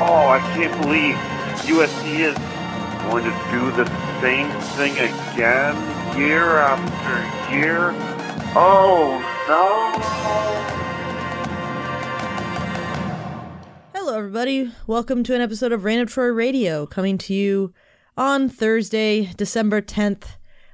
Oh, I can't believe USC is going to do the same thing again, year after year. Oh no! Hello, everybody. Welcome to an episode of Reign of Troy Radio, coming to you on Thursday, December 10th,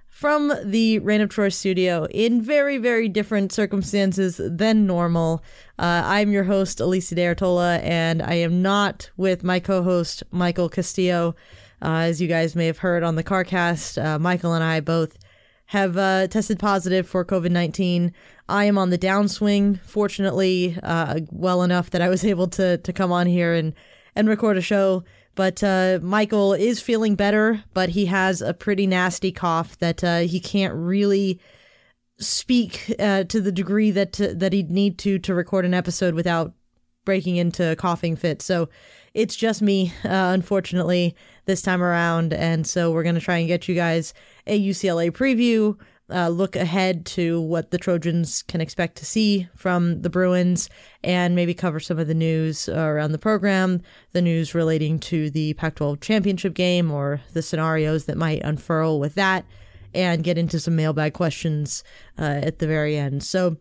from the Reign of Troy studio in very, very different circumstances than normal. Uh, I'm your host, Alicia De Artola, and I am not with my co host, Michael Castillo. Uh, as you guys may have heard on the CarCast, uh, Michael and I both have uh, tested positive for COVID 19. I am on the downswing, fortunately, uh, well enough that I was able to, to come on here and, and record a show. But uh, Michael is feeling better, but he has a pretty nasty cough that he can't really speak uh, to the degree that that he'd need to to record an episode without breaking into a coughing fit. So it's just me, uh, unfortunately, this time around. And so we're going to try and get you guys a UCLA preview, uh, look ahead to what the Trojans can expect to see from the Bruins, and maybe cover some of the news around the program, the news relating to the Pac 12 championship game, or the scenarios that might unfurl with that, and get into some mailbag questions uh, at the very end. So,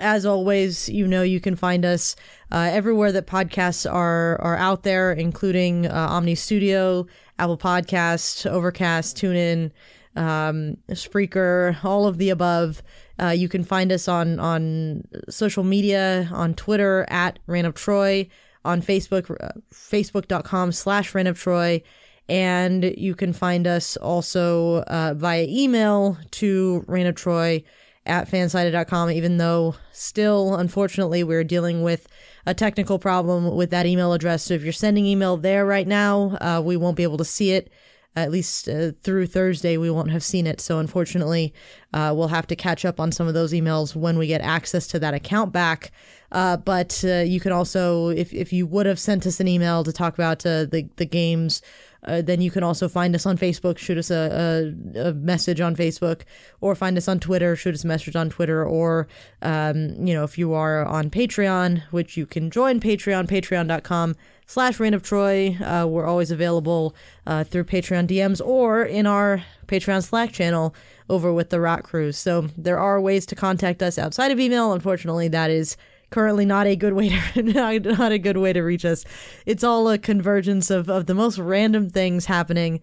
as always, you know you can find us uh, everywhere that podcasts are are out there, including uh, Omny Studio, Apple Podcast, Overcast, TuneIn, um, Spreaker, all of the above. Uh, you can find us on on social media, on Twitter at Reign of Troy, on Facebook, uh, facebook.com slash Reign of Troy, and you can find us also uh, via email to Reign of Troy at fansided.com, even though still, unfortunately, we're dealing with a technical problem with that email address. So if you're sending email there right now, uh, we won't be able to see it. At least uh, through Thursday, we won't have seen it. So unfortunately, uh, we'll have to catch up on some of those emails when we get access to that account back. Uh, but uh, you can also, if, if you would have sent us an email to talk about uh, the, the games uh, then you can also find us on Facebook, shoot us a, a, a, message on Facebook, or find us on Twitter, shoot us a message on Twitter, or, um, you know, if you are on Patreon, which you can join Patreon, patreon.com slash Reign of Troy. Uh, we're always available uh, through Patreon DMs or in our Patreon Slack channel over with the Rock Crew. So there are ways to contact us outside of email. Unfortunately, that is currently not a good way to not a good way to reach us. It's all a convergence of, of the most random things happening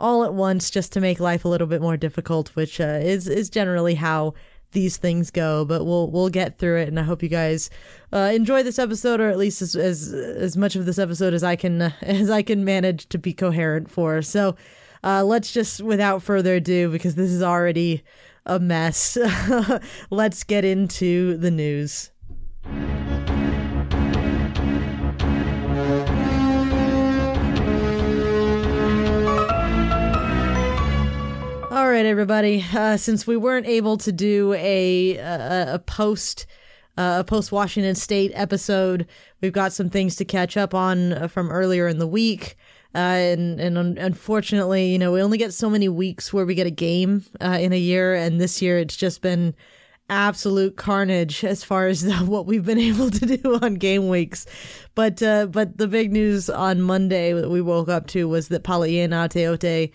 all at once just to make life a little bit more difficult, which uh, is is generally how these things go. But we'll we'll get through it, and I hope you guys uh, enjoy this episode, or at least as, as as much of this episode as I can as I can manage to be coherent for. So. Uh, let's just, without further ado, because this is already a mess, let's get into the news. All right, everybody. Uh, since we weren't able to do a a, a post uh, a post Washington State episode, we've got some things to catch up on uh, from earlier in the week. Uh, and and un- unfortunately, you know, we only get so many weeks where we get a game uh, in a year, and this year it's just been absolute carnage as far as the, what we've been able to do on game weeks. But uh, but the big news on Monday that we woke up to was that Palaie Gaoteote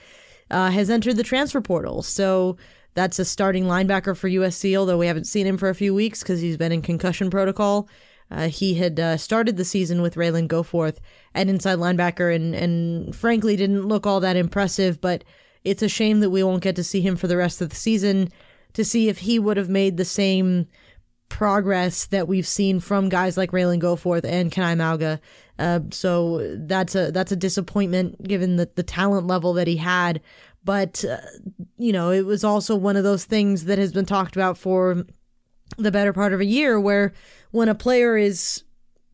uh, has entered the transfer portal. So that's a starting linebacker for USC, although we haven't seen him for a few weeks because he's been in concussion protocol. Uh, he had uh, started the season with Ralen Goforth at inside linebacker, and and frankly didn't look all that impressive. But it's a shame that we won't get to see him for the rest of the season to see if he would have made the same progress that we've seen from guys like Ralen Goforth and Kana'i Mauga. Uh, so that's a that's a disappointment given the, the talent level that he had. But uh, you know, it was also one of those things that has been talked about for the better part of a year, where when a player is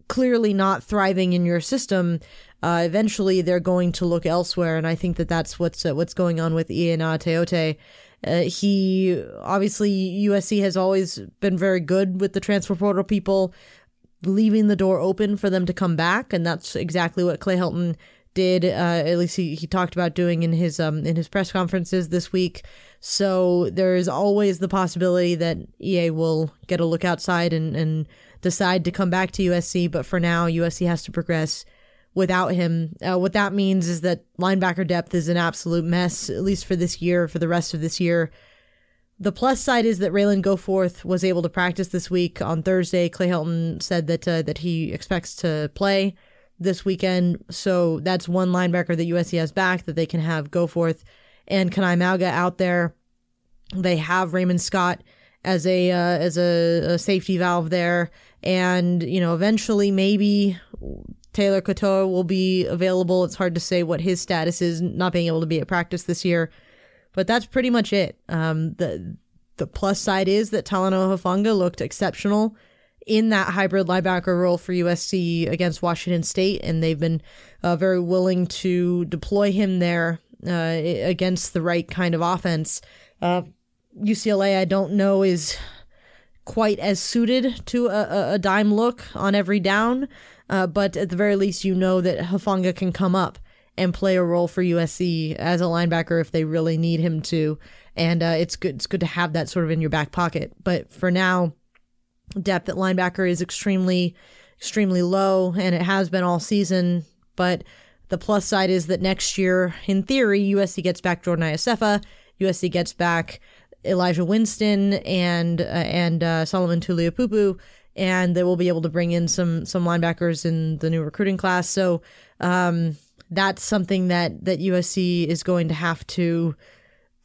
clearly not thriving in your system, uh, eventually they're going to look elsewhere. And I think that that's what's uh, what's going on with Ian Teote. Uh, he obviously USC has always been very good with the transfer portal people, leaving the door open for them to come back, and that's exactly what Clay Helton did. Uh, at least he, he talked about doing in his um in his press conferences this week. So there is always the possibility that EA will get a look outside and and decide to come back to USC. But for now, USC has to progress without him. Uh, what that means is that linebacker depth is an absolute mess, at least for this year, for the rest of this year. The plus side is that Ralen Goforth was able to practice this week on Thursday. Clay Helton said that uh, that he expects to play this weekend, so that's one linebacker that USC has back that they can have Goforth and Kana'i Mauga out there. They have Raymond Scott as a uh, as a, a safety valve there, and you know eventually maybe Taylor Couture will be available. It's hard to say what his status is, not being able to be at practice this year, but that's pretty much it. Um, the the plus side is that Talanoa Hufanga looked exceptional in that hybrid linebacker role for USC against Washington State, and they've been uh, very willing to deploy him there uh, against the right kind of offense. Uh, UCLA, I don't know, is quite as suited to a, a dime look on every down. Uh, but at the very least, you know that Hufanga can come up and play a role for USC as a linebacker if they really need him to. And uh, it's good. It's good to have that sort of in your back pocket. But for now, depth at linebacker is extremely, extremely low, and it has been all season. But the plus side is that next year, in theory, USC gets back Jordan Iosefa. USC gets back Elijah Winston and uh, and uh, Solomon Tuliaupupu and they will be able to bring in some some linebackers in the new recruiting class. So um, that's something that that USC is going to have to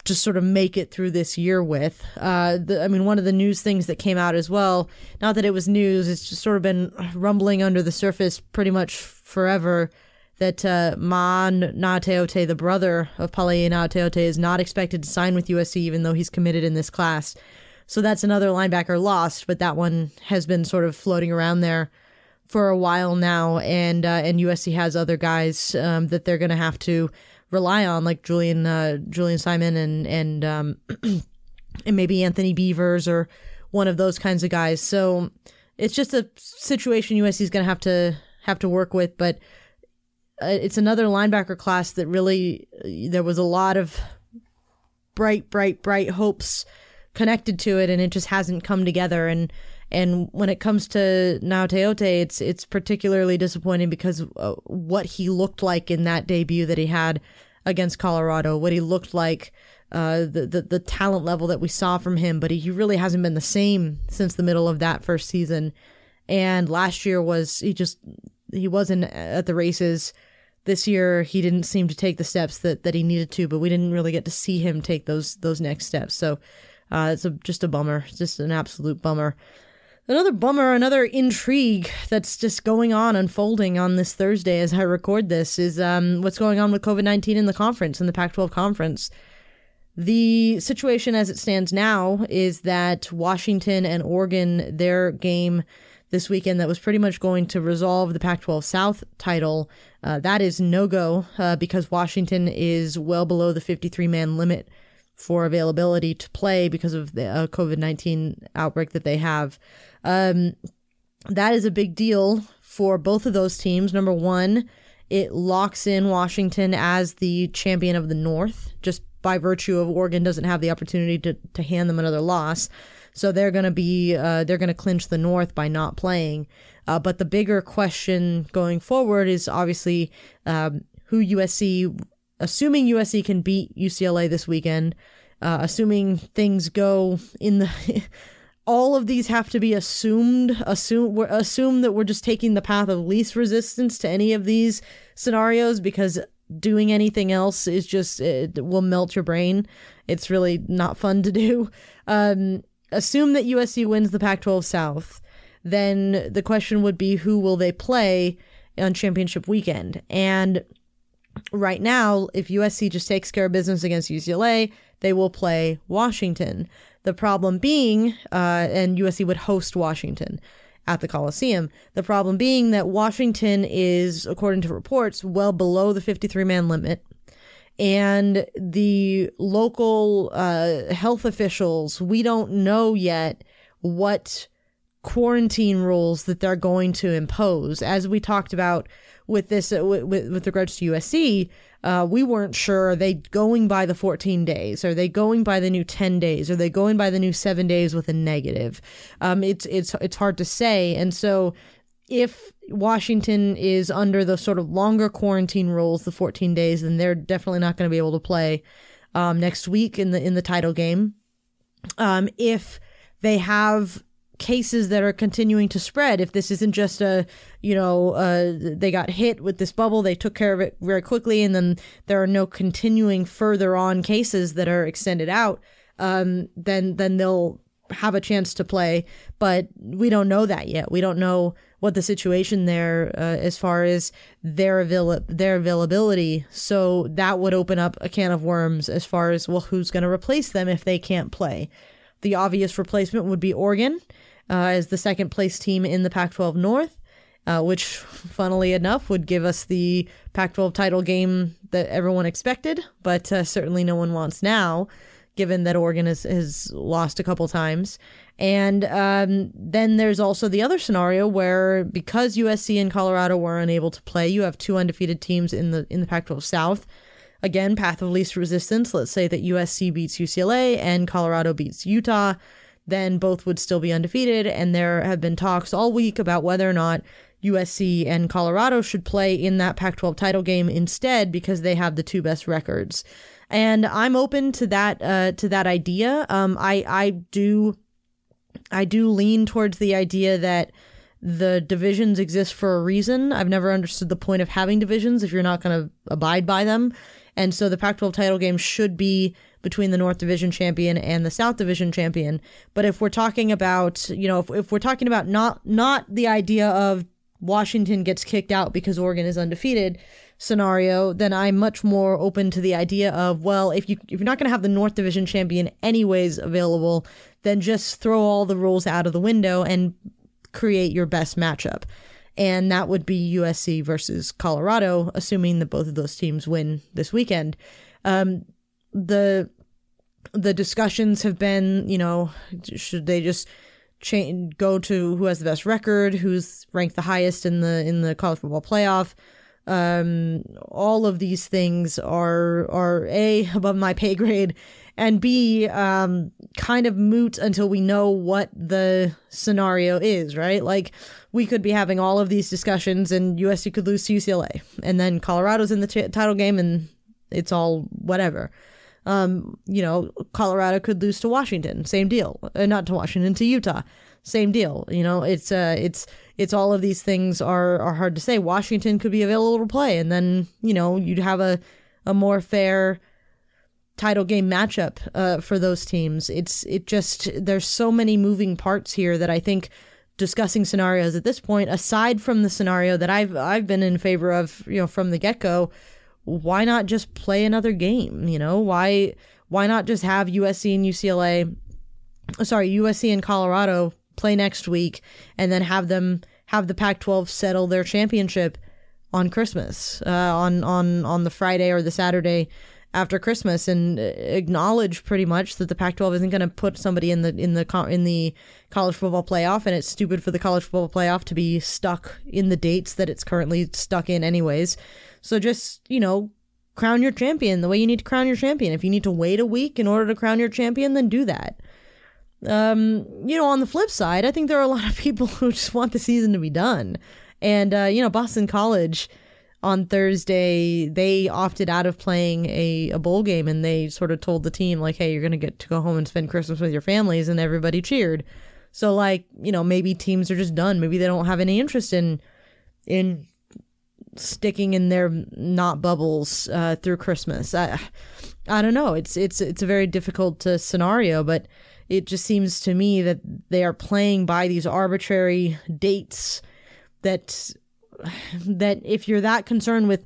just sort of make it through this year with. Uh, the, I mean, one of the news things that came out as well, not that it was news, it's just sort of been rumbling under the surface pretty much forever that uh, Man Nateote, the brother of Palaie Gaoteote, is not expected to sign with USC even though he's committed in this class. So that's another linebacker lost, but that one has been sort of floating around there for a while now, and uh, and USC has other guys um, that they're going to have to rely on, like Julien uh, Julien Simon and and um, and maybe Anthony Beavers or one of those kinds of guys. So it's just a situation USC is going to have to have to work with, but uh, it's another linebacker class that really there was a lot of bright, bright, bright hopes connected to it and it just hasn't come together and and when it comes to now Teote, it's it's particularly disappointing because uh, what he looked like in that debut that he had against Colorado, what he looked like, uh, the, the the talent level that we saw from him, but he really hasn't been the same since the middle of that first season. And last year was he just he wasn't at the races. This year he didn't seem to take the steps that, that he needed to, but we didn't really get to see him take those those next steps. So uh, it's a, just a bummer. Just an absolute bummer. Another bummer, another intrigue that's just going on, unfolding on this Thursday as I record this is um, what's going on with COVID 19 in the conference, in the Pac 12 conference. The situation as it stands now is that Washington and Oregon, their game this weekend that was pretty much going to resolve the Pac 12 South title, uh, that is no go uh, because Washington is well below the 53 man limit for availability to play because of the uh, COVID 19 outbreak that they have. Um, that is a big deal for both of those teams. Number one, it locks in Washington as the champion of the North, just by virtue of Oregon doesn't have the opportunity to, to hand them another loss. So they're going to be uh, they're going to clinch the North by not playing. Uh, but the bigger question going forward is obviously um, who USC assuming USC can beat UCLA this weekend, uh, assuming things go in the all of these have to be assumed assume assume that we're just taking the path of least resistance to any of these scenarios because doing anything else is just it will melt your brain. It's really not fun to do. Um, assume that usc wins the pac 12 south then the question would be who will they play on championship weekend? And right now if usc just takes care of business against ucla they will play washington the problem being, uh, and USC would host Washington at the Coliseum. The problem being that Washington is, according to reports, well below the 53 man limit. And the local uh, health officials, we don't know yet what quarantine rules that they're going to impose. As we talked about with this, uh, with, with regards to USC, uh, we weren't sure. Are they going by the 14 days? Are they going by the new 10 days? Are they going by the new seven days with a negative? Um, it's it's it's hard to say. And so, if Washington is under the sort of longer quarantine rules, the 14 days, then they're definitely not going to be able to play um, next week in the in the title game. Um, if they have cases that are continuing to spread. If this isn't just a you know uh, they got hit with this bubble they took care of it very quickly and then there are no continuing further on cases that are extended out um, then then they'll have a chance to play. But we don't know that yet. We don't know what the situation there uh, as far as their avail- their availability. So that would open up a can of worms as far as well who's going to replace them if they can't play? The obvious replacement would be Oregon as the second place team in the Pac 12 North, uh, which, funnily enough, would give us the Pac 12 title game that everyone expected, but uh, certainly no one wants now, given that Oregon has, has lost a couple times. And um, then there's also the other scenario where because USC and Colorado were unable to play, you have two undefeated teams in the in the Pac-12 South. Again, path of least resistance. Let's say that USC beats UCLA and Colorado beats Utah then both would still be undefeated. And there have been talks all week about whether or not USC and Colorado should play in that Pac 12 title game instead because they have the two best records. And I'm open to that uh, to that idea. Um, I I do I do lean towards the idea that the divisions exist for a reason. I've never understood the point of having divisions if you're not going to abide by them. And so the Pac 12 title game should be between the North Division champion and the South Division champion. But if we're talking about, you know, if, if we're talking about not not the idea of Washington gets kicked out because Oregon is undefeated scenario, then I'm much more open to the idea of, well, if you if you're not going to have the North Division champion anyways available, then just throw all the rules out of the window and create your best matchup. And that would be USC versus Colorado, assuming that both of those teams win this weekend. Um, the the discussions have been, you know, should they just change, go to who has the best record, who's ranked the highest in the in the college football playoff. Um, all of these things are are a above my pay grade, and b um, kind of moot until we know what the scenario is. Right, like we could be having all of these discussions, and USC could lose to UCLA, and then Colorado's in the t- title game, and it's all whatever. Um, you know, Colorado could lose to Washington, same deal. Uh, not to Washington, to Utah, same deal. You know, it's uh, it's it's all of these things are are hard to say. Washington could be available to play, and then you know you'd have a a more fair title game matchup uh, for those teams. It's it just there's so many moving parts here that I think discussing scenarios at this point, aside from the scenario that I've I've been in favor of, you know, from the get go why not just play another game? You know, why why not just have USC and UCLA, sorry, USC and Colorado play next week, and then have them have the Pac-12 settle their championship on Christmas, uh, on on on the Friday or the Saturday after Christmas, and acknowledge pretty much that the Pac-12 isn't going to put somebody in the in the in the college football playoff, and it's stupid for the college football playoff to be stuck in the dates that it's currently stuck in, anyways. So just, you know, crown your champion the way you need to crown your champion. If you need to wait a week in order to crown your champion, then do that. Um, you know, on the flip side, I think there are a lot of people who just want the season to be done. And, uh, you know, Boston College on Thursday, they opted out of playing a, a bowl game and they sort of told the team, like, hey, you're going to get to go home and spend Christmas with your families. And everybody cheered. So like, you know, maybe teams are just done. Maybe they don't have any interest in in sticking in their not bubbles uh, through Christmas. I I don't know. It's it's it's a very difficult uh, scenario, but it just seems to me that they are playing by these arbitrary dates that that if you're that concerned with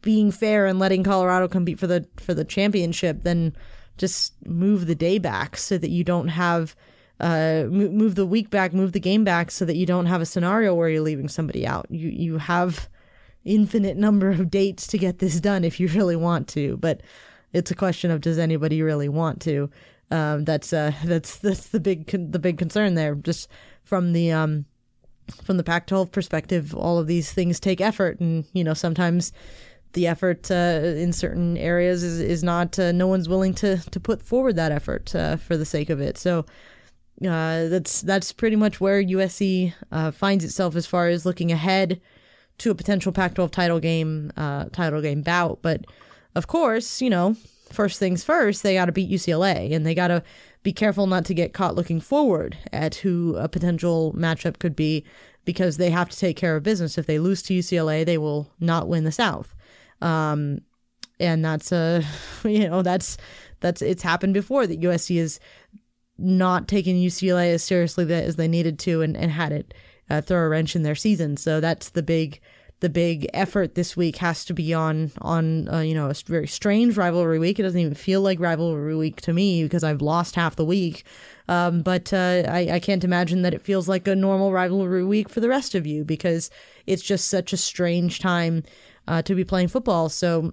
being fair and letting Colorado compete for the for the championship, then just move the day back so that you don't have uh move the week back, move the game back so that you don't have a scenario where you're leaving somebody out. You you have infinite number of dates to get this done if you really want to, but it's a question of does anybody really want to? Um, that's uh, that's that's the big con- the big concern there. Just from the um, from the Pac-12 perspective, all of these things take effort, and you know sometimes the effort uh, in certain areas is is not. Uh, no one's willing to to put forward that effort uh, for the sake of it. So. Uh, that's that's pretty much where USC uh, finds itself as far as looking ahead to a potential Pac-12 title game, uh, title game bout. But of course, you know, first things first, they got to beat UCLA, and they got to be careful not to get caught looking forward at who a potential matchup could be, because they have to take care of business. If they lose to UCLA, they will not win the South, um, and that's a, you know, that's that's it's happened before that USC is not taking UCLA as seriously as they needed to, and, and had it uh, throw a wrench in their season. So that's the big the big effort this week has to be on on uh, you know a very strange rivalry week. It doesn't even feel like rivalry week to me because I've lost half the week. Um, but uh, I, I can't imagine that it feels like a normal rivalry week for the rest of you because it's just such a strange time uh, to be playing football. So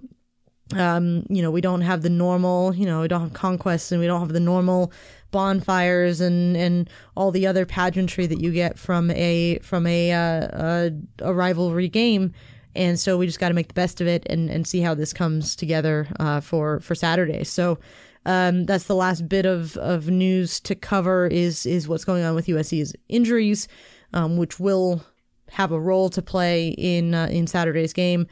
um, you know, we don't have the normal, you know, we don't have conquests and we don't have the normal bonfires and and all the other pageantry that you get from a from a uh, a, a, rivalry game. And so we just got to make the best of it and and see how this comes together uh, for for Saturday. So um, that's the last bit of of news to cover is is what's going on with USC's injuries um, which will have a role to play in uh, in Saturday's game.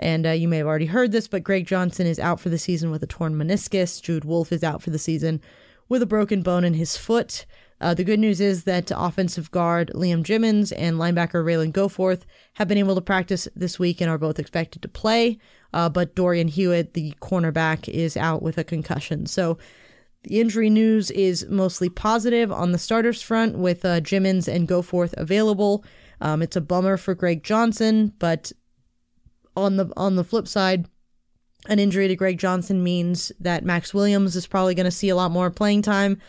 And uh, you may have already heard this, but Greg Johnson is out for the season with a torn meniscus. Jude Wolfe is out for the season with a broken bone in his foot. Uh, the good news is that offensive guard Liam Jimmons and linebacker Ralen Goforth have been able to practice this week and are both expected to play. Uh, but Dorian Hewett, the cornerback, is out with a concussion. So the injury news is mostly positive on the starters front with uh, Jimmons and Goforth available. Um, it's a bummer for Greg Johnson, but on the on the flip side, an injury to Greg Johnson means that Max Williams is probably going to see a lot more playing time.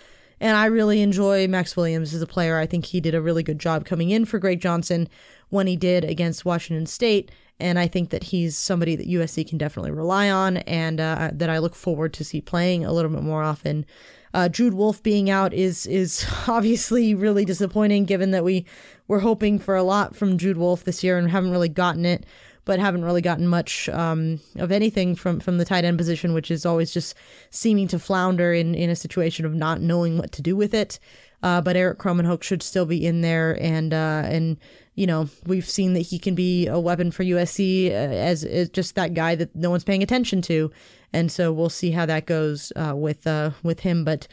And I really enjoy Max Williams as a player. I think he did a really good job coming in for Greg Johnson when he did against Washington State. And I think that he's somebody that USC can definitely rely on and uh, that I look forward to see playing a little bit more often. Uh, Jude Wolfe being out is is obviously really disappointing given that we were hoping for a lot from Jude Wolfe this year and haven't really gotten it but haven't really gotten much um, of anything from from the tight end position, which is always just seeming to flounder in in a situation of not knowing what to do with it. Uh, but Erik Krommenhoek should still be in there, and uh, and you know we've seen that he can be a weapon for USC uh, as, as just that guy that no one's paying attention to, and so we'll see how that goes uh, with uh, with him. But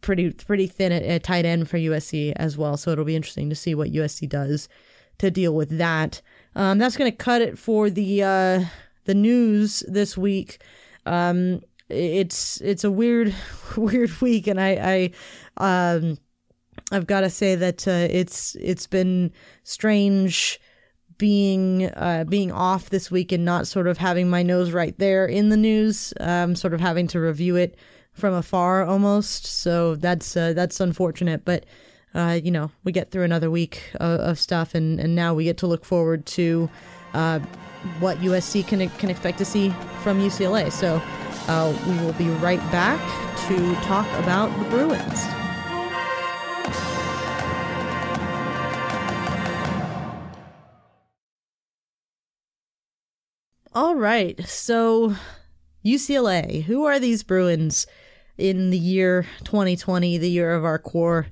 pretty pretty thin at, at tight end for USC as well, so it'll be interesting to see what USC does to deal with that. Um, that's going to cut it for the uh, the news this week. Um, it's it's a weird weird week, and I I um, I've got to say that uh, it's it's been strange being uh, being off this week and not sort of having my nose right there in the news. Um, sort of having to review it from afar almost. So that's uh, that's unfortunate, but uh, you know, we get through another week of, of, stuff, and, and now we get to look forward to uh, what USC can, can expect to see from UCLA. So uh, we will be right back to talk about the Bruins. All right, so UCLA, who are these Bruins in the year 2020, the year of our core?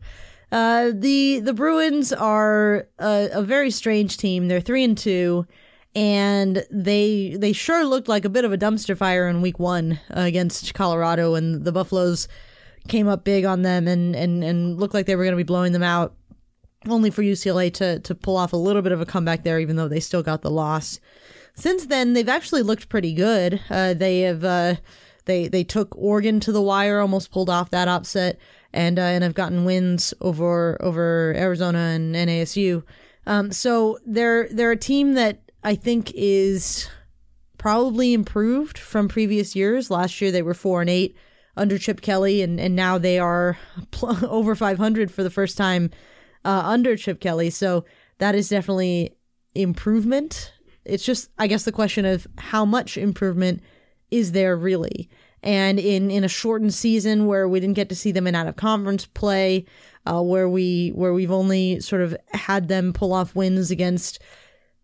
Uh, the the Bruins are a, a, very strange team. They're three and two, and they they sure looked like a bit of a dumpster fire in Week One against Colorado, and the Buffaloes came up big on them and and and looked like they were going to be blowing them out. Only for UCLA to to pull off a little bit of a comeback there, even though they still got the loss. Since then, they've actually looked pretty good. Uh, they have uh, they they took Oregon to the wire, almost pulled off that upset, and uh, and have gotten wins over over Arizona and, NASU. Um, so they're they're a team that I think is probably improved from previous years. Last year they were four and eight under Chip Kelly, and, and now they are pl- over 500 for the first time uh, under Chip Kelly. So that is definitely improvement. It's just, I guess, the question of how much improvement is there really? And in, in a shortened season where we didn't get to see them in out of conference play, uh, where we where we've only sort of had them pull off wins against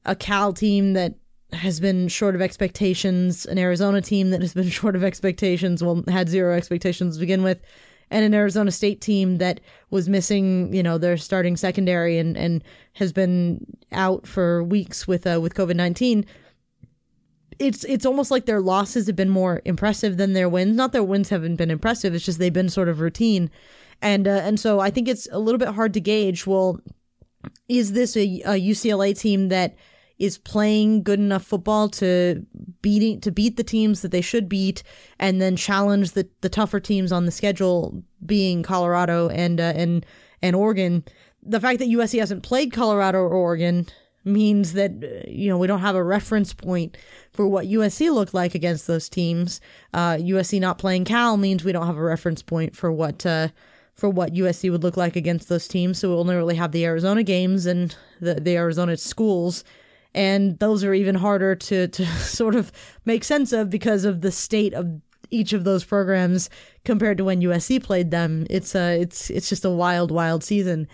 a Cal team that has been short of expectations, an Arizona team that has been short of expectations, well, had zero expectations to begin with, and an Arizona State team that was missing, you know, their starting secondary and, and has been out for weeks with uh, with COVID nineteen. It's it's almost like their losses have been more impressive than their wins. Not their wins haven't been impressive. It's just they've been sort of routine, and uh, and so I think it's a little bit hard to gauge. Well, is this a, a UCLA team that is playing good enough football to beating to beat the teams that they should beat, and then challenge the, the tougher teams on the schedule, being Colorado and uh, and and Oregon. The fact that USC hasn't played Colorado or Oregon means that you know we don't have a reference point for what USC looked like against those teams. Uh, USC not playing Cal means we don't have a reference point for what uh, for what USC would look like against those teams. So we'll only really have the Arizona games and the the Arizona schools and those are even harder to to sort of make sense of because of the state of each of those programs compared to when USC played them. It's uh it's it's just a wild wild season.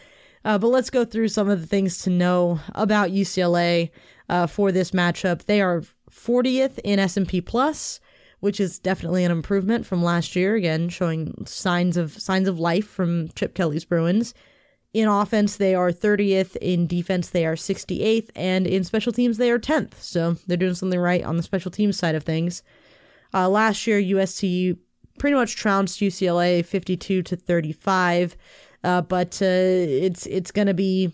Uh, but let's go through some of the things to know about UCLA uh, for this matchup. They are 40th in S&P Plus, which is definitely an improvement from last year. Again, showing signs of signs of life from Chip Kelly's Bruins. In offense, they are 30th. In defense, they are 68th. And in special teams, they are 10th. So they're doing something right on the special teams side of things. Uh, last year, USC pretty much trounced UCLA 52 to 35. Uh, but uh, it's it's going to be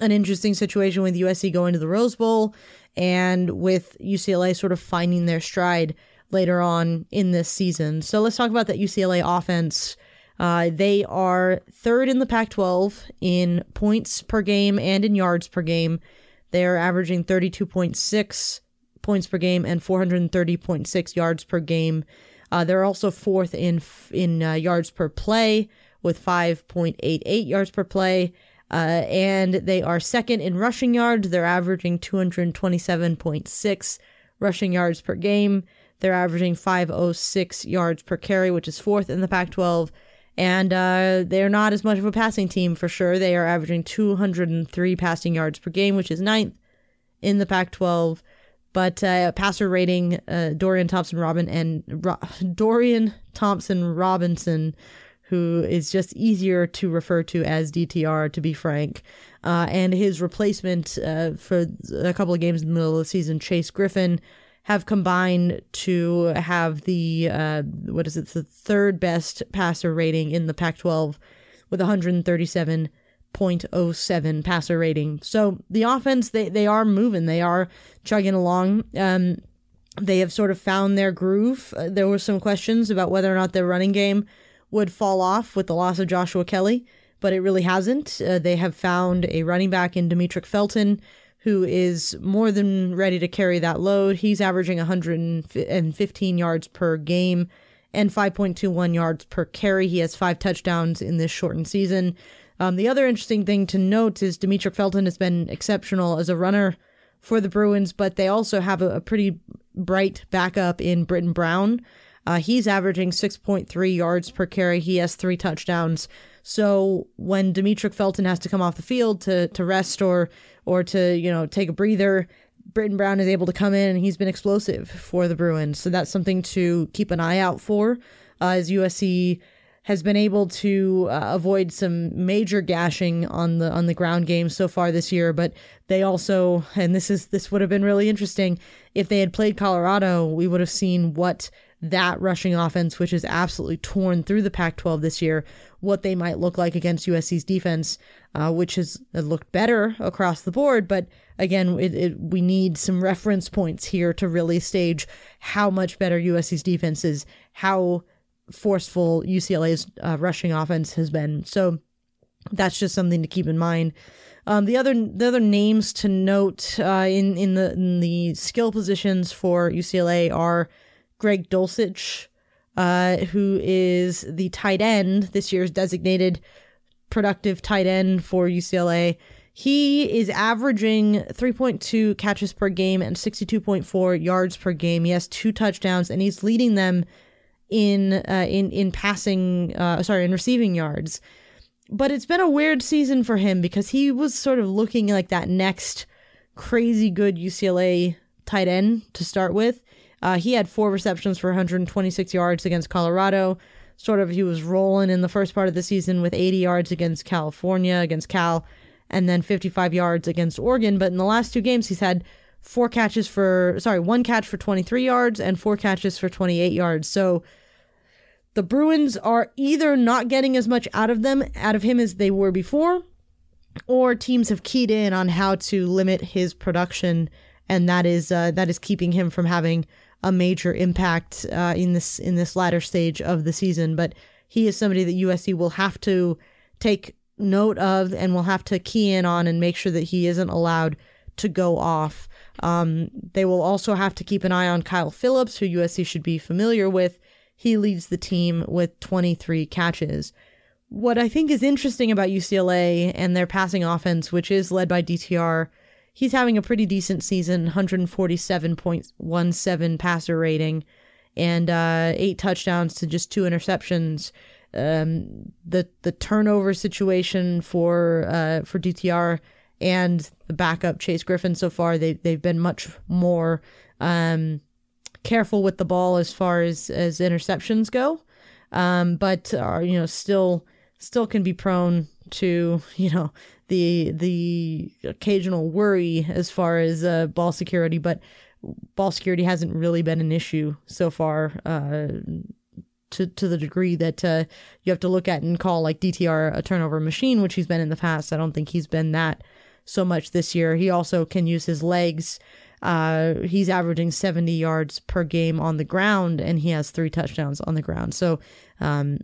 an interesting situation with USC going to the Rose Bowl and with UCLA sort of finding their stride later on in this season. So let's talk about that UCLA offense uh, they are third in the Pac 12 in points per game and in yards per game. They are averaging 32.6 points per game and 430.6 yards per game. Uh, they're also fourth in in uh, yards per play with 5.88 yards per play. Uh, and they are second in rushing yards. They're averaging 227.6 rushing yards per game. They're averaging 506 yards per carry, which is fourth in the Pac 12 and uh, they're not as much of a passing team for sure. They are averaging 203 passing yards per game, which is ninth in the Pac-12. But uh, passer rating, uh, Dorian Thompson Robin and Ro- Dorian Thompson Robinson, who is just easier to refer to as DTR, to be frank. Uh, and his replacement uh, for a couple of games in the middle of the season, Chase Griffin, have combined to have the uh, what is it the third best passer rating in the Pac-12 with 137.07 passer rating. So the offense they they are moving, they are chugging along. Um, they have sort of found their groove. Uh, there were some questions about whether or not their running game would fall off with the loss of Joshua Kelley, but it really hasn't. Uh, they have found a running back in Demetric Felton who is more than ready to carry that load. He's averaging 115 yards per game and 5.21 yards per carry. He has five touchdowns in this shortened season. Um, the other interesting thing to note is Demetric Felton has been exceptional as a runner for the Bruins, but they also have a, a pretty bright backup in Brittain Brown. Uh, he's averaging 6.3 yards per carry. He has three touchdowns. So when Demetric Felton has to come off the field to to rest or or to, you know, take a breather. Brittain Brown is able to come in and he's been explosive for the Bruins. So that's something to keep an eye out for uh, as USC has been able to uh, avoid some major gashing on the on the ground game so far this year, but they also and this is this would have been really interesting if they had played Colorado, we would have seen what that rushing offense, which is absolutely torn through the Pac 12 this year, what they might look like against USC's defense, uh, which has looked better across the board. But again, it, it, we need some reference points here to really stage how much better USC's defense is, how forceful UCLA's uh, rushing offense has been. So that's just something to keep in mind. Um, the other the other names to note uh, in in the in the skill positions for UCLA are Greg Dulcich, uh, who is the tight end this year's designated productive tight end for UCLA. He is averaging 3.2 catches per game and 62.4 yards per game. He has two touchdowns and he's leading them in uh, in in passing uh, sorry in receiving yards. But it's been a weird season for him because he was sort of looking like that next crazy good UCLA tight end to start with. Uh, he had four receptions for 126 yards against Colorado. Sort of, he was rolling in the first part of the season with 80 yards against California, against Cal, and then 55 yards against Oregon. But in the last two games, he's had four catches for, sorry, one catch for 23 yards and four catches for 28 yards. So the Bruins are either not getting as much out of them, out of him as they were before, or teams have keyed in on how to limit his production, and that is uh, that is keeping him from having a major impact uh, in this in this latter stage of the season. But he is somebody that USC will have to take note of and will have to key in on and make sure that he isn't allowed to go off. Um, they will also have to keep an eye on Kyle Philips, who USC should be familiar with he leads the team with 23 catches. What I think is interesting about UCLA and their passing offense, which is led by DTR, he's having a pretty decent season 147.17 passer rating and uh, eight touchdowns to just two interceptions. Um, the the turnover situation for uh, for DTR and the backup Chase Griffin so far they they've been much more um, careful with the ball as far as as interceptions go, um, but are you know still still can be prone to you know the the occasional worry as far as uh, ball security, but ball security hasn't really been an issue so far. Uh, to, to the degree that uh, you have to look at and call like DTR a turnover machine, which he's been in the past. I don't think he's been that so much this year. He also can use his legs uh, he's averaging 70 yards per game on the ground, and he has three touchdowns on the ground. So, um,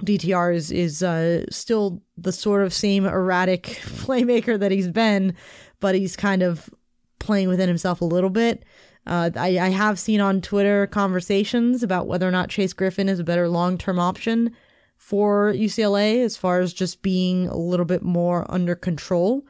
DTR is is uh, still the sort of same erratic playmaker that he's been, but he's kind of playing within himself a little bit. Uh, I, I have seen on Twitter conversations about whether or not Chase Griffin is a better long term option for UCLA as far as just being a little bit more under control,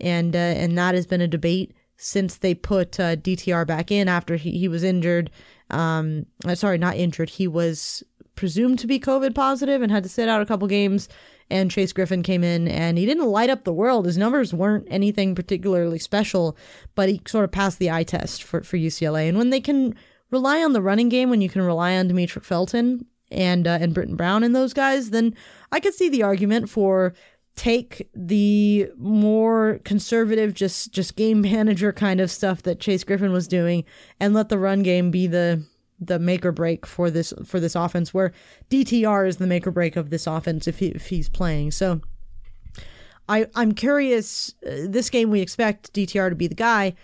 and uh, and that has been a debate since they put uh, DTR back in after he, he was injured. Um, uh, sorry, not injured. He was presumed to be COVID positive and had to sit out a couple games. And Chase Griffin came in and he didn't light up the world. His numbers weren't anything particularly special, but he sort of passed the eye test for, for UCLA. And when they can rely on the running game, when you can rely on Demetric Felton and uh, and Brittain Brown and those guys, then I could see the argument for take the more conservative just just game manager kind of stuff that Chase Griffin was doing and let the run game be the the make or break for this for this offense where DTR is the make or break of this offense if he, if he's playing. So I I'm curious uh, this game we expect DTR to be the guy.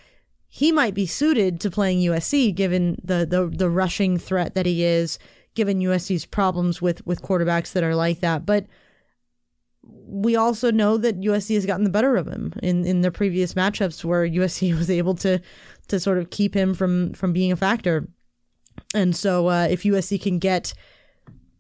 He might be suited to playing USC given the the the rushing threat that he is, given USC's problems with with quarterbacks that are like that. But we also know that USC has gotten the better of him in, in their previous matchups where USC was able to to sort of keep him from from being a factor. And so uh, if USC can get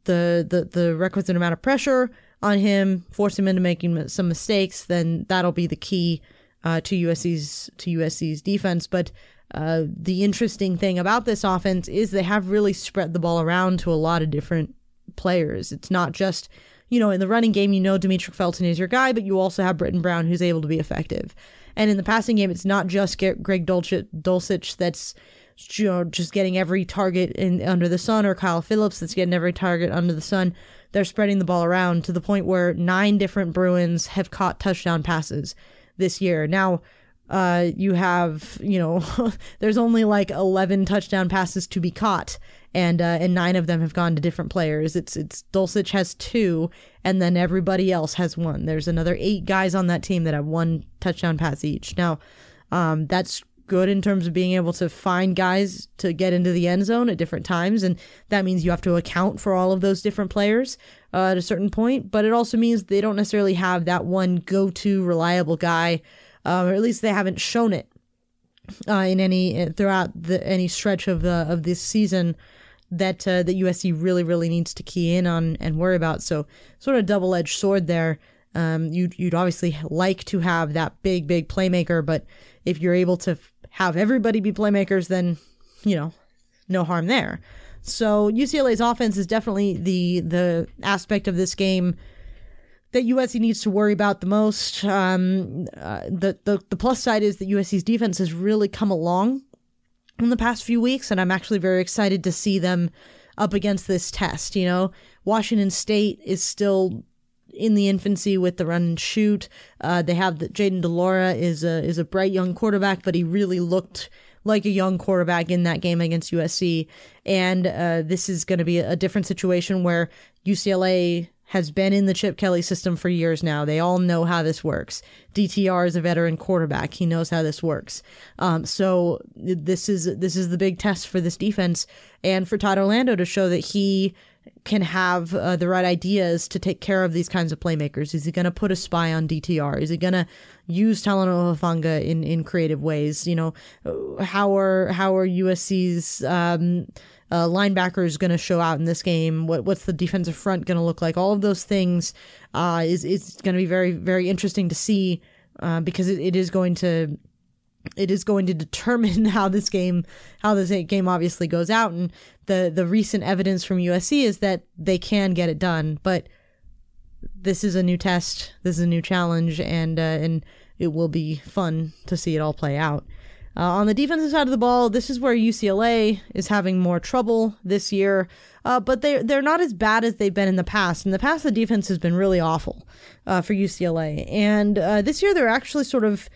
the, the the requisite amount of pressure on him, force him into making some mistakes, then that'll be the key uh, to USC's to USC's defense. But uh, the interesting thing about this offense is they have really spread the ball around to a lot of different players. It's not just you know, in the running game, you know Demetric Felton is your guy, but you also have Brittain Brown who's able to be effective. And in the passing game, it's not just Greg Dulcich, Dulcich that's you know, just getting every target in under the sun, or Kyle Philips that's getting every target under the sun. They're spreading the ball around to the point where nine different Bruins have caught touchdown passes this year. Now, uh, you have, you know, there's only like 11 touchdown passes to be caught, and uh, and nine of them have gone to different players. It's it's Dulcich has two, and then everybody else has one. There's another eight guys on that team that have one touchdown pass each. Now, um, that's good in terms of being able to find guys to get into the end zone at different times, and that means you have to account for all of those different players uh, at a certain point. But it also means they don't necessarily have that one go-to reliable guy um, or at least they haven't shown it uh, in any uh, throughout the any stretch of the of this season that uh, that USC really really needs to key in on and worry about. So sort of double edged sword there. Um, you'd you'd obviously like to have that big big playmaker, but if you're able to have everybody be playmakers, then you know no harm there. So UCLA's offense is definitely the the aspect of this game that USC needs to worry about the most. Um, uh, the, the the plus side is that USC's defense has really come along in the past few weeks, and I'm actually very excited to see them up against this test. You know, Washington State is still in the infancy with the run and shoot. Uh, they have the Jayden de Laura is a is a bright young quarterback, but he really looked like a young quarterback in that game against USC. And uh, this is going to be a different situation where UCLA has been in the Chip Kelly system for years now. They all know how this works. DTR is a veteran quarterback. He knows how this works. Um, so this is this is the big test for this defense and for Todd Orlando to show that he can have uh, the right ideas to take care of these kinds of playmakers. Is he going to put a spy on DTR? Is he going to use Talanoa Hufanga in in creative ways? You know, how are how are USC's um, uh, linebacker is going to show out in this game? What what's the defensive front going to look like? All of those things uh, is is going to be very very interesting to see uh, because it, it is going to it is going to determine how this game how this game obviously goes out. And the the recent evidence from USC is that they can get it done but this is a new test this is a new challenge and uh, and it will be fun to see it all play out. Uh, on the defensive side of the ball, this is where UCLA is having more trouble this year, uh, but they they're not as bad as they've been in the past. In the past, the defense has been really awful uh, for UCLA, and uh, this year they're actually sort of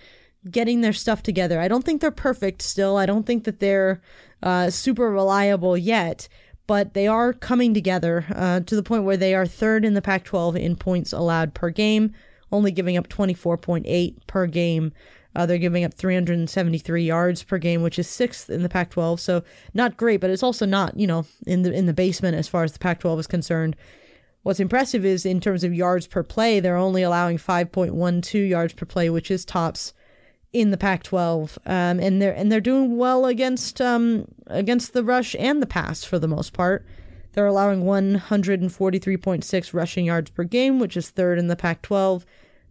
getting their stuff together. I don't think they're perfect still. I don't think that they're uh, super reliable yet, but they are coming together uh, to the point where they are third in the Pac-12 in points allowed per game, only giving up 24.8 per game. Uh, they're giving up 373 yards per game, which is sixth in the Pac-12. So not great, but it's also not you know in the in the basement as far as the Pac-12 is concerned. What's impressive is in terms of yards per play, they're only allowing 5.12 yards per play, which is tops in the Pac-12, um, and they're and they're doing well against um, against the rush and the pass for the most part. They're allowing 143.6 rushing yards per game, which is third in the Pac-12.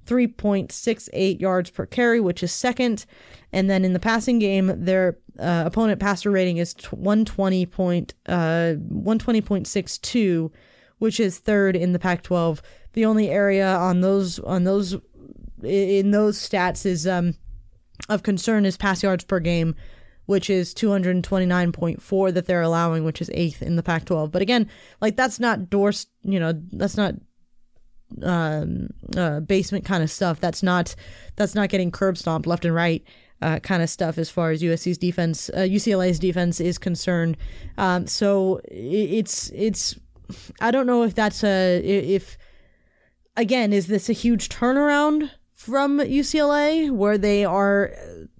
3.68 yards per carry, which is second. And then in the passing game, their uh, opponent passer rating is 120 point, uh, 120.62, which is third in the Pac-12. The only area on those on those in those stats is um, of concern is pass yards per game, which is 229.4 that they're allowing, which is eighth in the Pac-12. But again, like that's not door, you know, that's not um, uh, basement kind of stuff. That's not that's not getting curb stomped left and right. Uh, kind of stuff as far as USC's defense, uh, UCLA's defense is concerned. Um, so it's it's I don't know if that's a if again is this a huge turnaround from UCLA where they are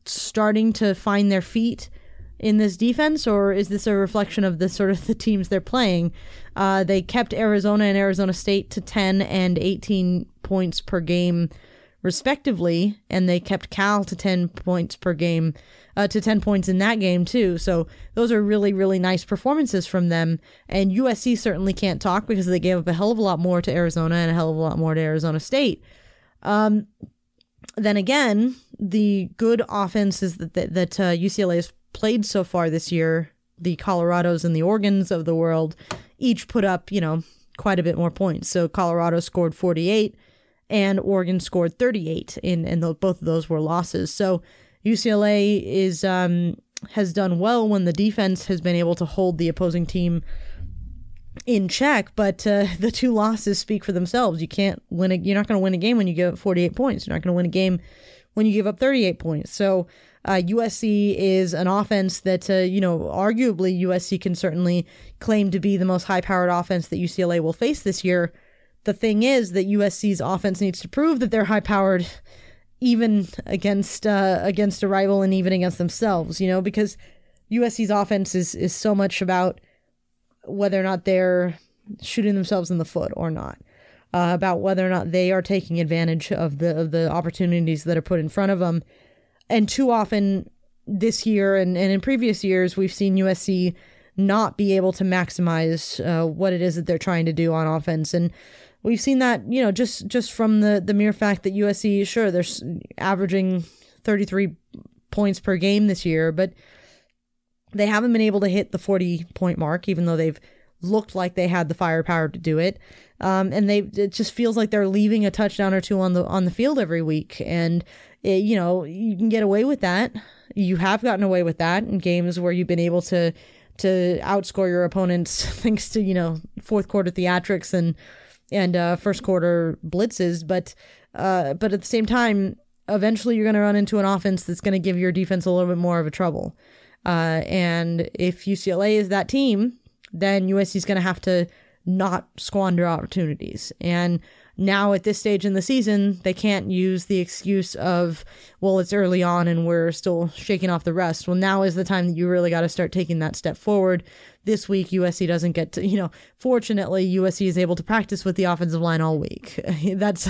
starting to find their feet in this defense, or is this a reflection of the sort of the teams they're playing? Uh, they kept Arizona and Arizona State to 10 and 18 points per game, respectively, and they kept Cal to 10 points per game, uh, to 10 points in that game, too. So those are really, really nice performances from them. And USC certainly can't talk because they gave up a hell of a lot more to Arizona and a hell of a lot more to Arizona State. Um, then again, the good offenses that that, that uh, UCLA has played so far this year, the Colorados and the Oregons of the world each put up, you know, quite a bit more points. So Colorado scored 48 and Oregon scored 38 in and both of those were losses. So UCLA is um has done well when the defense has been able to hold the opposing team in check, but uh, the two losses speak for themselves. You can't win a, you're not going to win a game when you give up 48 points. You're not going to win a game when you give up 38 points. So uh, USC is an offense that, uh, you know, arguably USC can certainly claim to be the most high powered offense that UCLA will face this year. The thing is that USC's offense needs to prove that they're high powered even against uh, against a rival and even against themselves, you know, because USC's offense is, is so much about whether or not they're shooting themselves in the foot or not. Uh, about whether or not they are taking advantage of the of the opportunities that are put in front of them. And too often this year and, and in previous years, we've seen USC not be able to maximize uh, what it is that they're trying to do on offense. And we've seen that, you know, just just from the the mere fact that USC, sure, they're averaging 33 points per game this year, but they haven't been able to hit the 40 point mark, even though they've looked like they had the firepower to do it. Um, and they it just feels like they're leaving a touchdown or two on the on the field every week, and it, you know you can get away with that. You have gotten away with that in games where you've been able to to outscore your opponents thanks to you know fourth quarter theatrics and and uh, first quarter blitzes. But uh, but at the same time, eventually you're going to run into an offense that's going to give your defense a little bit more of a trouble. Uh, and if UCLA is that team, then USC is going to have to not squander opportunities. And now at this stage in the season, they can't use the excuse of, well, it's early on and we're still shaking off the rest. Well, now is the time that you really got to start taking that step forward. This week, USC doesn't get to, you know, fortunately, USC is able to practice with the offensive line all week. That's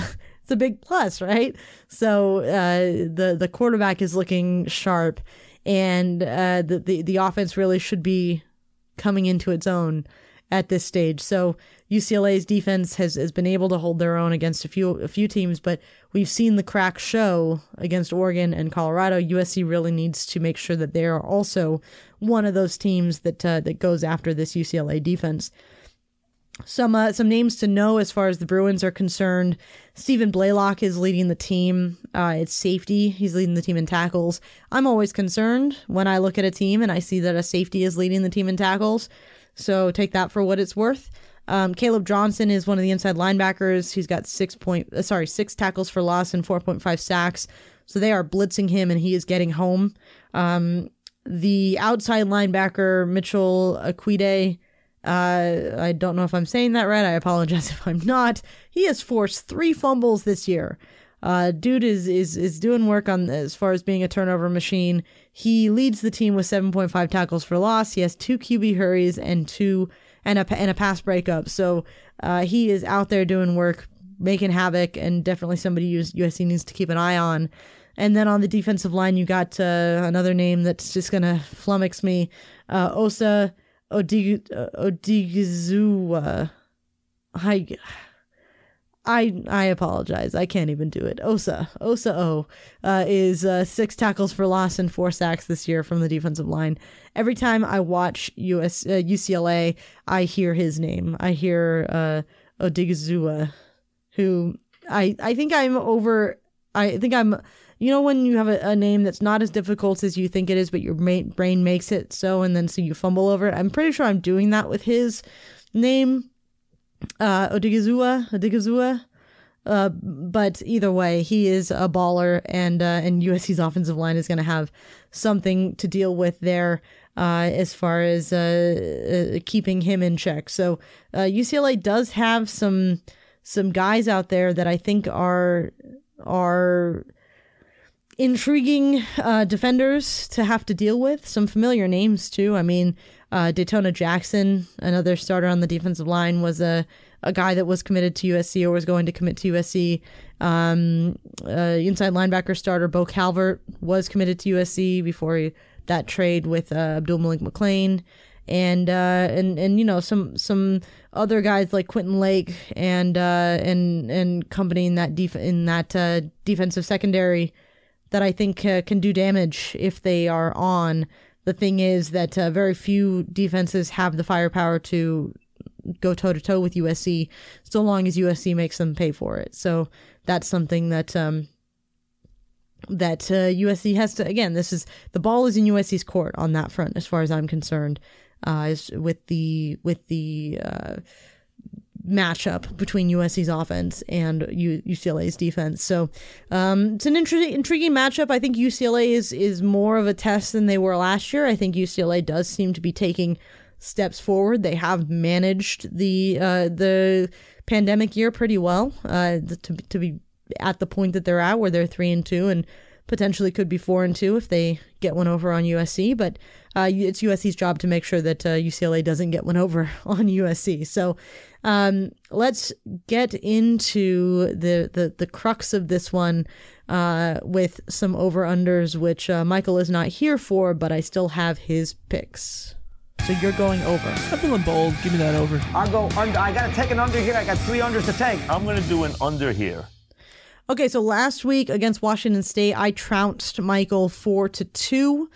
it's a big plus, right? So uh, the the quarterback is looking sharp, and uh, the, the the offense really should be coming into its own at this stage. So UCLA's defense has, has been able to hold their own against a few a few teams, but we've seen the cracks show against Oregon and Colorado. USC really needs to make sure that they are also one of those teams that uh, that goes after this UCLA defense. Some uh, some names to know as far as the Bruins are concerned. Stephan Blaylock is leading the team. Uh, it's safety. He's leading the team in tackles. I'm always concerned when I look at a team and I see that a safety is leading the team in tackles. So take that for what it's worth. Um, Caleb Johnson is one of the inside linebackers. He's got six point, uh, sorry, six tackles for loss and 4.5 sacks. So they are blitzing him and he is getting home. Um, the outside linebacker, Mitchell Agude, uh, I don't know if I'm saying that right. I apologize if I'm not. He has forced three fumbles this year. Uh, dude is is is doing work on as far as being a turnover machine. He leads the team with 7.5 tackles for loss. He has two QB hurries and two and a and a pass breakup. So uh, he is out there doing work, making havoc, and definitely somebody USC needs to keep an eye on. And then on the defensive line, you got uh, another name that's just gonna flummox me, uh, Osa Odig- Odighizuwa. I, I, I apologize. I can't even do it. Osa, Osa O, uh, is uh, six tackles for loss and four sacks this year from the defensive line. Every time I watch US uh, UCLA, I hear his name. I hear uh, Odighizuwa, who I I think I'm over. I think I'm you know when you have a, a, name that's not as difficult as you think it is, but your ma- brain makes it so, and then so you fumble over it. I'm pretty sure I'm doing that with his name, uh, Odighizuwa, Odighizuwa. Uh, but either way, he is a baller, and uh, and USC's offensive line is going to have something to deal with there uh, as far as uh, uh, keeping him in check. So UCLA uh, does have some some guys out there that I think are are intriguing uh, defenders to have to deal with. Some familiar names too. I mean, uh, Datona Jackson, another starter on the defensive line, was a a guy that was committed to USC or was going to commit to USC. Um, uh, inside linebacker starter Bo Calvert was committed to USC before he, that trade with uh, Abdul Malik McClain. And uh, and and you know some some other guys like Quentin Lake and uh, and and company in that def- in that defensive secondary that I think uh, can do damage if they are on. The thing is that uh, very few defenses have the firepower to go toe to toe with USC, so long as USC makes them pay for it. So that's something that um, that uh, USC has to again. This is the ball is in USC's court on that front, as far as I'm concerned. Uh, is with the with the uh, matchup between USC's offense and U- UCLA's defense. So um, it's an intri- intriguing matchup. I think UCLA is is more of a test than they were last year. I think UCLA does seem to be taking steps forward. They have managed the uh, the pandemic year pretty well uh, to to be at the point that they're at, where they're three and two and potentially could be four and two if they get one over on USC. But uh, it's USC's job to make sure that uh, UCLA doesn't get one over on USC. So um, let's get into the, the, the crux of this one uh, with some over unders, which uh, Michael is not here for, but I still have his picks. So you're going over. I'm feeling bold. Give me that over. I'll go under. I got to take an under here. I got three unders to take. I'm going to do an under here. Okay, so last week against Washington State, I trounced Michael four to two.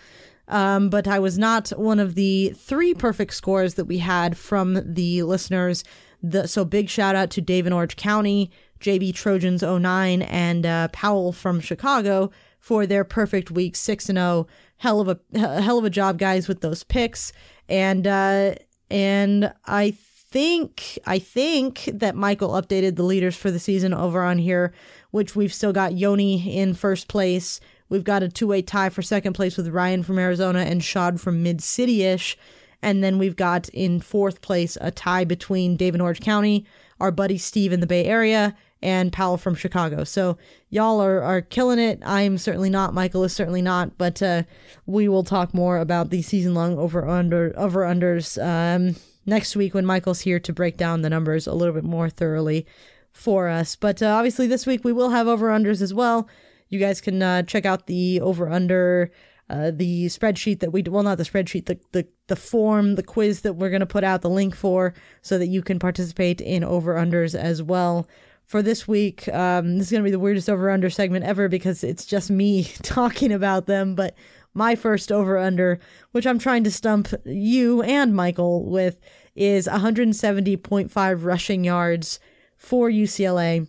Um, but I was not one of the three perfect scores that we had from the listeners. The, so big shout out to Dave in Orange County, JB Trojans 09, and uh, Powell from Chicago for their perfect week, six and zero. Oh. Hell of a hell of a job, guys, with those picks. And uh, and I think I think that Michael updated the leaders for the season over on here, which we've still got Yoni in first place. We've got a two way tie for second place with Ryan from Arizona and Shad from Mid City ish. And then we've got in fourth place a tie between Dave Orange County, our buddy Steve in the Bay Area, and Powell from Chicago. So y'all are, are killing it. I'm certainly not. Michael is certainly not. But uh, we will talk more about the season long over under over unders um, next week when Michael's here to break down the numbers a little bit more thoroughly for us. But uh, obviously this week we will have over unders as well. You guys can uh, check out the over under uh, the spreadsheet that we well not the spreadsheet the the, the form the quiz that we're going to put out the link for so that you can participate in over unders as well. For this week um, this is going to be the weirdest over under segment ever because it's just me talking about them but my first over under which i'm trying to stump you and michael with is 170.5 rushing yards for ucla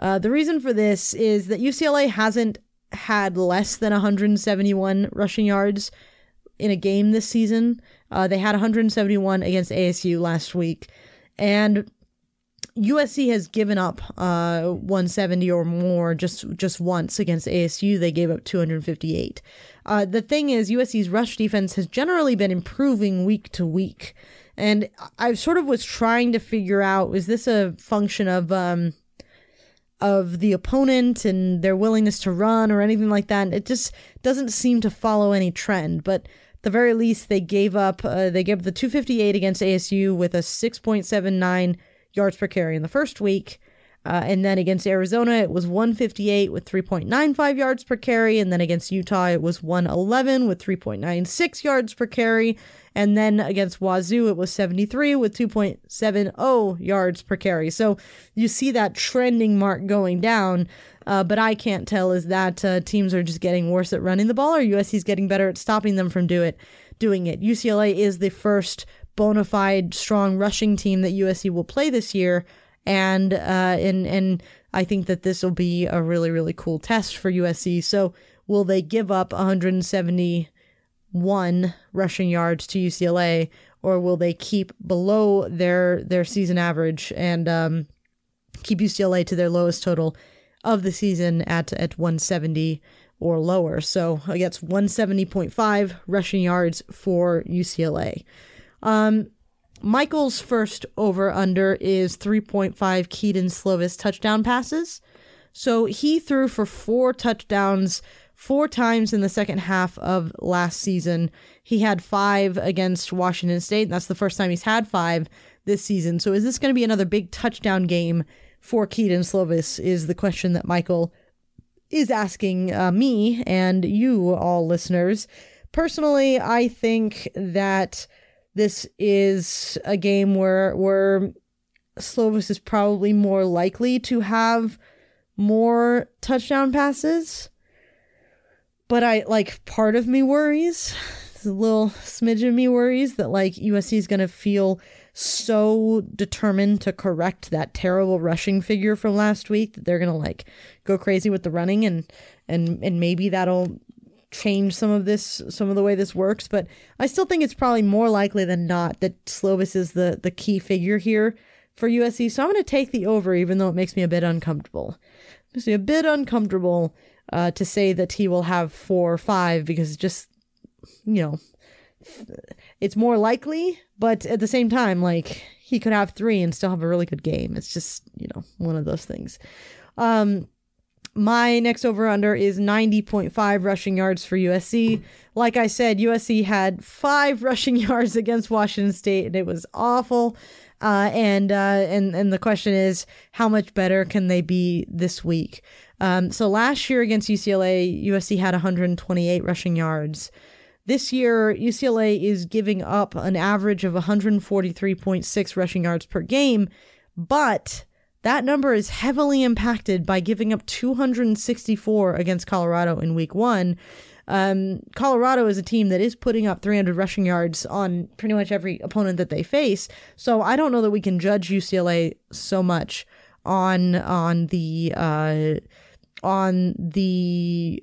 uh, the reason for this is that ucla hasn't had less than 171 rushing yards in a game this season. Uh, they had 171 against ASU last week, and USC has given up uh, 170 or more just just once against ASU. They gave up 258. Uh, the thing is, USC's rush defense has generally been improving week to week, and I sort of was trying to figure out: is this a function of um, of the opponent and their willingness to run or anything like that. It just doesn't seem to follow any trend. But the very least, they gave up. Uh, they gave up the 258 against ASU with a 6.79 yards per carry in the first week. Uh, and then against Arizona, it was 158 with 3.95 yards per carry. And then against Utah, it was 111 with 3.96 yards per carry. And then against Wazoo, it was 73 with 2.70 yards per carry. So you see that trending mark going down. Uh, but I can't tell is that uh, teams are just getting worse at running the ball or USC's getting better at stopping them from do it, doing it. UCLA is the first bona fide strong rushing team that USC will play this year. And, uh, and, and I think that this will be a really, really cool test for USC. So will they give up 171 rushing yards to UCLA, or will they keep below their their season average and um, keep UCLA to their lowest total of the season at at 170 or lower? So I guess 170.5 rushing yards for UCLA. Um, Michael's first over under is 3.5 Kedon Slovis touchdown passes. So he threw for four touchdowns four times in the second half of last season. He had five against Washington State. That's the first time he's had five this season. So is this going to be another big touchdown game for Kedon Slovis? Is the question that Michael is asking uh, me and you, all listeners. Personally, I think that this is a game where where Slovis is probably more likely to have more touchdown passes. But I like part of me worries, a little smidge of me worries that like USC is going to feel so determined to correct that terrible rushing figure from last week that they're going to like go crazy with the running and and and maybe that'll change some of this some of the way this works but i still think it's probably more likely than not that slovis is the the key figure here for usc so i'm going to take the over even though it makes me a bit uncomfortable. It makes me a bit uncomfortable uh, to say that he will have four or five because just you know it's more likely but at the same time like he could have three and still have a really good game. It's just you know one of those things. Um my next over under is 90.5 rushing yards for USC. Like I said, USC had five rushing yards against Washington State, and it was awful. Uh, and uh, and and the question is, how much better can they be this week? Um, so last year against UCLA, USC had 128 rushing yards. This year, UCLA is giving up an average of 143.6 rushing yards per game, but that number is heavily impacted by giving up 264 against Colorado in week one. Um, Colorado is a team that is putting up 300 rushing yards on pretty much every opponent that they face. So I don't know that we can judge UCLA so much on on the uh, on the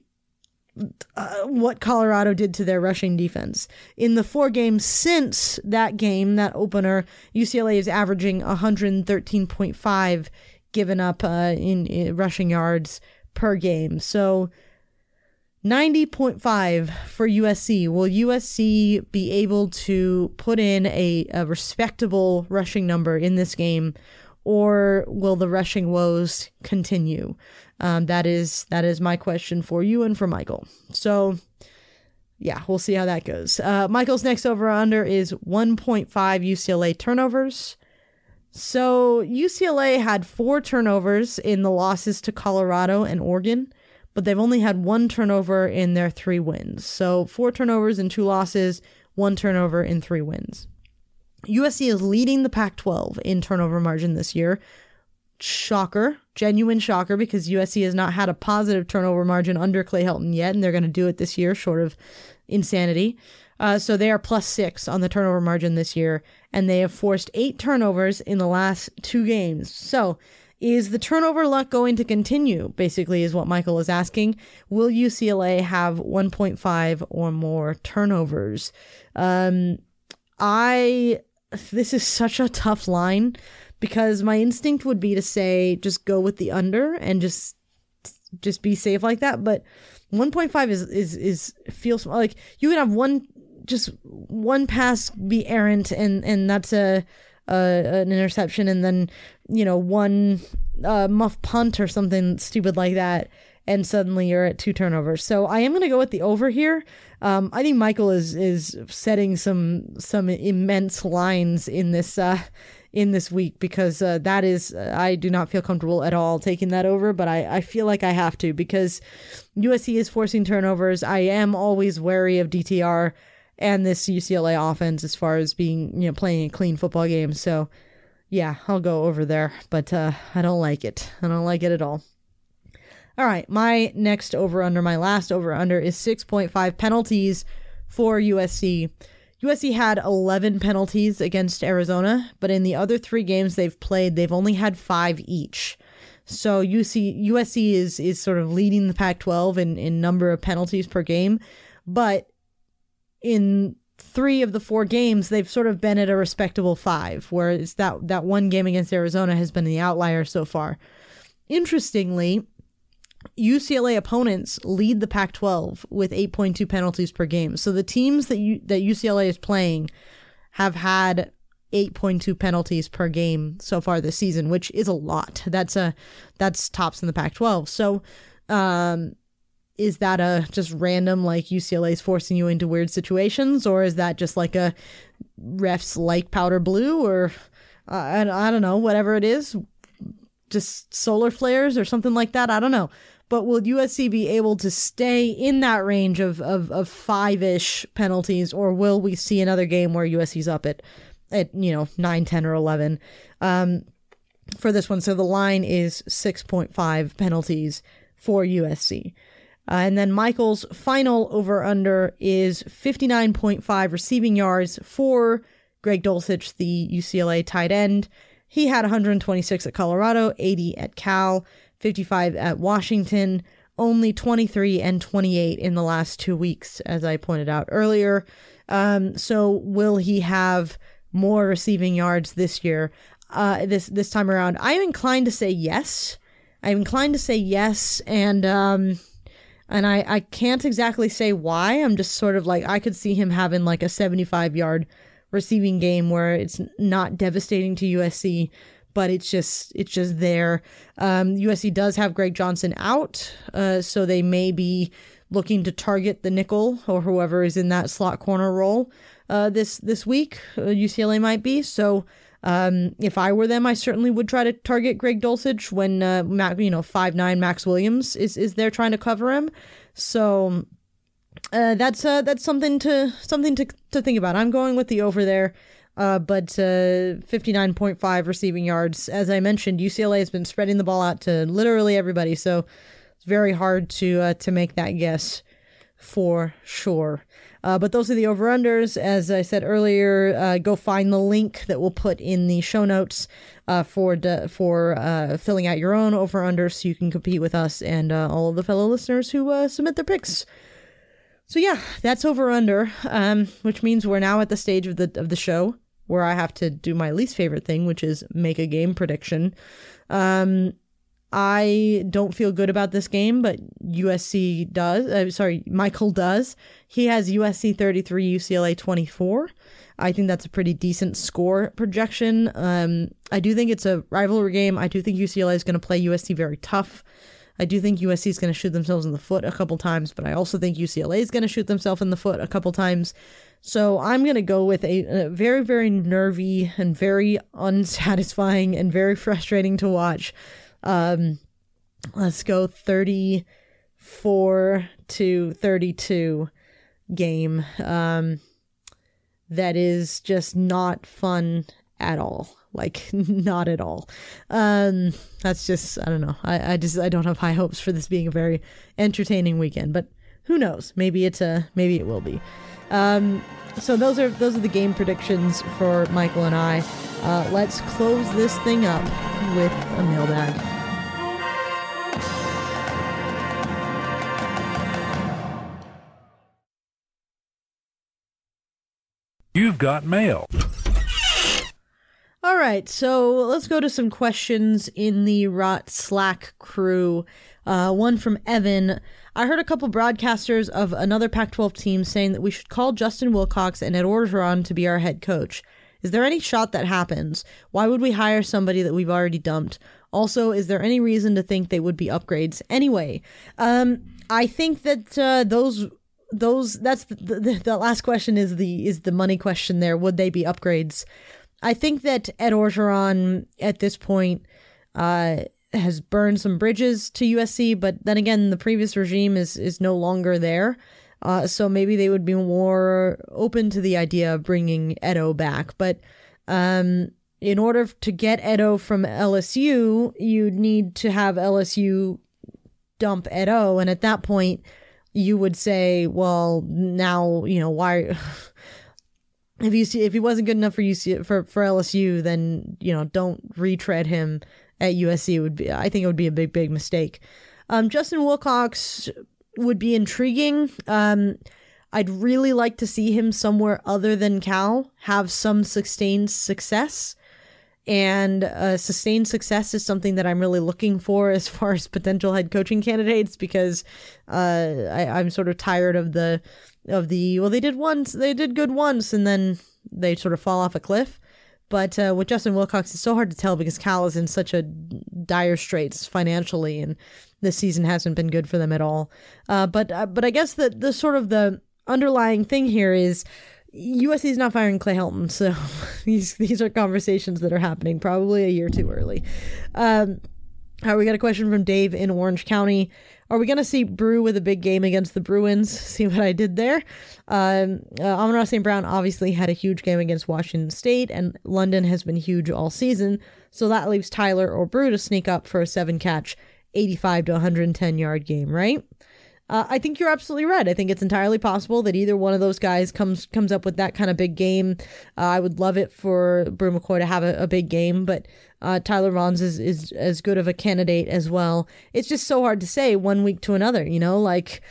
uh, what Colorado did to their rushing defense. In the four games since that game, that opener, UCLA is averaging 113.5 given up uh, in, in rushing yards per game. So 90.5 for USC. Will USC be able to put in a, a respectable rushing number in this game? Or will the rushing woes continue? Um, that is that is my question for you and for Michael. So yeah, we'll see how that goes. Uh, Michael's next over under is 1.5 UCLA turnovers. So UCLA had four turnovers in the losses to Colorado and Oregon, but they've only had one turnover in their three wins. So four turnovers and two losses, one turnover in three wins. USC is leading the Pac 12 in turnover margin this year shocker, genuine shocker, because USC has not had a positive turnover margin under Clay Helton yet, and they're going to do it this year, short of insanity. Uh, so they are plus six on the turnover margin this year, and they have forced eight turnovers in the last two games. So is the turnover luck going to continue? Basically, is what Michael is asking. Will UCLA have 1.5 or more turnovers? Um, I this is such a tough line because my instinct would be to say just go with the under and just just be safe like that but 1.5 is is is feels like you can have one just one pass be errant and and that's a, a an interception and then you know one uh, muff punt or something stupid like that and suddenly you're at two turnovers. So I am going to go with the over here. Um, I think Michael is is setting some some immense lines in this uh, in this week because uh, that is I do not feel comfortable at all taking that over, but I, I feel like I have to because USC is forcing turnovers. I am always wary of DTR and this UCLA offense as far as being you know playing a clean football game. So yeah, I'll go over there, but uh, I don't like it. I don't like it at all. All right, my next over under, my last over under is 6.5 penalties for USC. USC had 11 penalties against Arizona, but in the other three games they've played, they've only had five each. So UC, USC is is sort of leading the Pac-12 in, in number of penalties per game, but in three of the four games they've sort of been at a respectable five, whereas that that one game against Arizona has been the outlier so far. Interestingly, UCLA opponents lead the Pac-12 with 8.2 penalties per game. So the teams that you, that UCLA is playing have had 8.2 penalties per game so far this season, which is a lot. That's a that's tops in the Pac-12. So um is that a just random like UCLA is forcing you into weird situations or is that just like a refs like powder blue or uh, I, I don't know, whatever it is, just solar flares or something like that. I don't know but will USC be able to stay in that range of, of, of five ish penalties, or will we see another game where USC's up at, at you know, 9, 10, or 11 um, for this one? So the line is 6.5 penalties for USC. Uh, and then Michael's final over under is 59.5 receiving yards for Greg Dulcich, the UCLA tight end. He had 126 at Colorado, 80 at Cal. 55 at Washington. only 23 and 28 in the last two weeks, as I pointed out earlier. Um, so will he have more receiving yards this year? Uh, this this time around, I'm inclined to say yes. I'm inclined to say yes, and um, and I I can't exactly say why. I'm just sort of like I could see him having like a 75 yard receiving game where it's not devastating to USC, but it's just it's just there. Um, USC does have Greg Johnson out, uh, so they may be looking to target the nickel or whoever is in that slot corner role uh, this this week. Uh, UCLA might be so. Um, if I were them, I certainly would try to target Greg Dulcich when uh, Mac, you know five nine Max Williams is is there trying to cover him. So uh, that's uh, that's something to something to to think about. I'm going with the over there. Uh, but uh, 59.5 receiving yards. As I mentioned, UCLA has been spreading the ball out to literally everybody, so it's very hard to uh, to make that guess for sure. Uh, but those are the over unders. As I said earlier, uh, go find the link that we'll put in the show notes uh, for de- for uh, filling out your own over unders so you can compete with us and all of the fellow listeners who submit their picks. So yeah, that's over under, um, which means we're now at the stage of the of the show where I have to do my least favorite thing, which is make a game prediction. Um, I don't feel good about this game, but USC does. Uh, sorry, Michael does. He has USC 33, UCLA 24. I think that's a pretty decent score projection. Um, I do think it's a rivalry game. I do think UCLA is going to play USC very tough. I do think USC is going to shoot themselves in the foot a couple times, but I also think UCLA is going to shoot themselves in the foot a couple times. So I'm going to go with a, a, very, very nervy and very unsatisfying and very frustrating to watch. Um, let's go 34 to 32 game. Um, that is just not fun at all. Like not at all. Um that's just i don't know. I, I just i don't have high hopes for this being a very entertaining weekend but who knows? Maybe it's a maybe it will be um so those are those are the game predictions for michael and i uh let's close this thing up with a mailbag You've got mail. All right, so let's go to some questions in the Rot Slack crew. Uh, one from Evan. I heard a couple broadcasters of another Pac 12 team saying that we should call Justin Wilcox and Ed Orgeron to be our head coach. Is there any shot that happens? Why would we hire somebody that we've already dumped? Also, is there any reason to think they would be upgrades? Anyway, um, I think that uh, those those that's the, the, the last question is the is the money question there. Would they be upgrades? I think that Ed Orgeron at this point uh, has burned some bridges to USC, but then again, the previous regime is is no longer there. Uh, so maybe they would be more open to the idea of bringing Edo back. But um, in order to get Edo from LSU, you'd need to have LSU dump Edo, and at that point, you would say, well, now you know why. if you see if he wasn't good enough for UC for for LSU, then you know don't retread him at USC. Would be I think it would be a big big mistake. Um, Justin Wilcox would be intriguing. Um, I'd really like to see him somewhere other than Cal have some sustained success. And uh, sustained success is something that I'm really looking for as far as potential head coaching candidates because uh, I, I'm sort of tired of the of the well they did once they did good once and then they sort of fall off a cliff. But uh, with Justin Wilcox, it's so hard to tell because Cal is in such a dire straits financially, and this season hasn't been good for them at all. Uh, but uh, but I guess the the sort of the underlying thing here is USC is not firing Clay Helton, so these these are conversations that are happening probably a year too early. Um, all right, we got a question from Dave in Orange County. Are we going to see Bru with a big game against the Bruins? See what I did there? Um, uh, Amon-Ra St. Brown obviously had a huge game against Washington State, and London has been huge all season. So that leaves Tyler or Bru to sneak up for a seven catch, 85 to 110 yard game, right? Uh, I think you're absolutely right. I think it's entirely possible that either one of those guys comes comes up with that kind of big game. Uh, I would love it for Bru McCoy to have a, a big game, but uh, Tyler Vaughns is, is as good of a candidate as well. It's just so hard to say one week to another, you know, like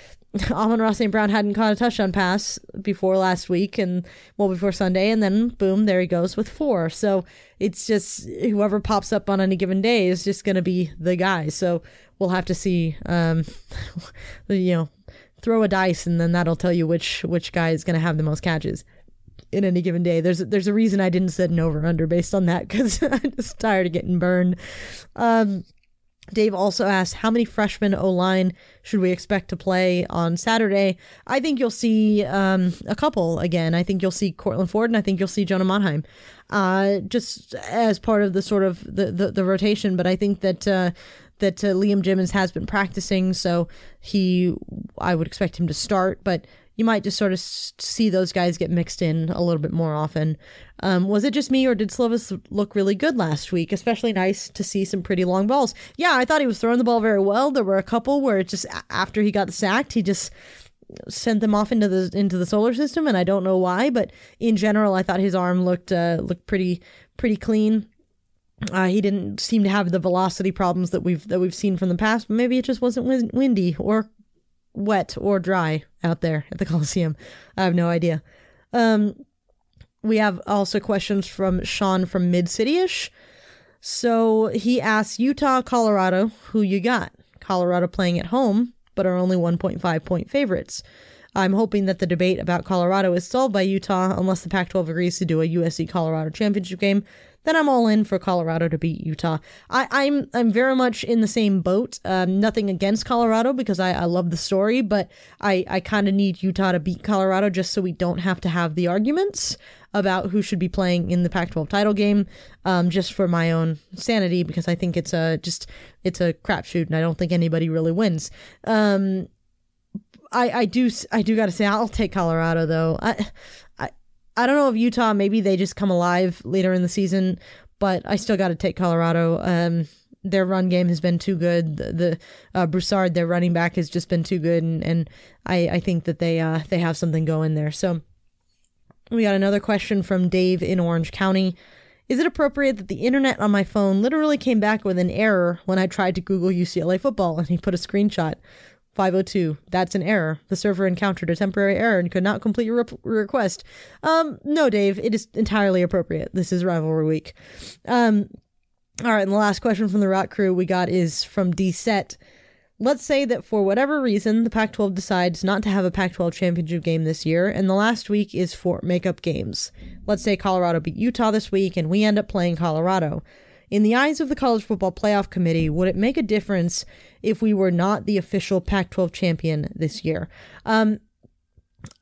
Amon-Ra St. Brown hadn't caught a touchdown pass before last week and well before Sunday, and then boom, there he goes with four. So it's just whoever pops up on any given day is just going to be the guy. So we'll have to see. Um, you know, throw a dice, and then that'll tell you which which guy is going to have the most catches in any given day. There's there's a reason I didn't set an over under based on that because I'm just tired of getting burned. Um, Dave also asked, how many freshmen O line should we expect to play on Saturday? I think you'll see um, a couple again. I think you'll see Courtland Ford and I think you'll see Jonah Monheim uh, just as part of the sort of the, the, the rotation. But I think that. Uh, that uh, Liam Jimmons has been practicing, so he, I would expect him to start. But you might just sort of see those guys get mixed in a little bit more often. Um, was it just me, or did Slovis look really good last week? Especially nice to see some pretty long balls. Yeah, I thought he was throwing the ball very well. There were a couple where it just after he got sacked, he just sent them off into the into the solar system, and I don't know why. But in general, I thought his arm looked uh, looked pretty pretty clean. Uh, he didn't seem to have the velocity problems that we've that we've seen from the past, but maybe it just wasn't windy or wet or dry out there at the Coliseum. I have no idea. Um, we have also questions from Sean from Mid City ish. So he asks Utah, Colorado, who you got? Colorado playing at home, but are only 1.5 point favorites. I'm hoping that the debate about Colorado is solved by Utah unless the Pac 12 agrees to do a USC Colorado championship game then I'm all in for Colorado to beat Utah. I, I'm, I'm very much in the same boat. Um, nothing against Colorado because I, I love the story, but I, I kind of need Utah to beat Colorado just so we don't have to have the arguments about who should be playing in the Pac-12 title game, um, just for my own sanity because I think it's a just it's a crapshoot and I don't think anybody really wins. Um, I I do I do got to say I'll take Colorado though. I I don't know if Utah maybe they just come alive later in the season, but I still got to take Colorado. Um, their run game has been too good. The, the uh, Broussard, their running back, has just been too good, and, and I, I think that they uh, they have something going there. So we got another question from Dave in Orange County. Is it appropriate that the internet on my phone literally came back with an error when I tried to Google UCLA football? And he put a screenshot. 502. That's an error. The server encountered a temporary error and could not complete your re- request. Um, no, Dave, it is entirely appropriate. This is rivalry week. Um, all right, and the last question from the Rock Crew we got is from D Set. Let's say that for whatever reason, the Pac 12 decides not to have a Pac 12 championship game this year, and the last week is for makeup games. Let's say Colorado beat Utah this week, and we end up playing Colorado. In the eyes of the College Football Playoff Committee, would it make a difference if we were not the official Pac 12 champion this year? Um,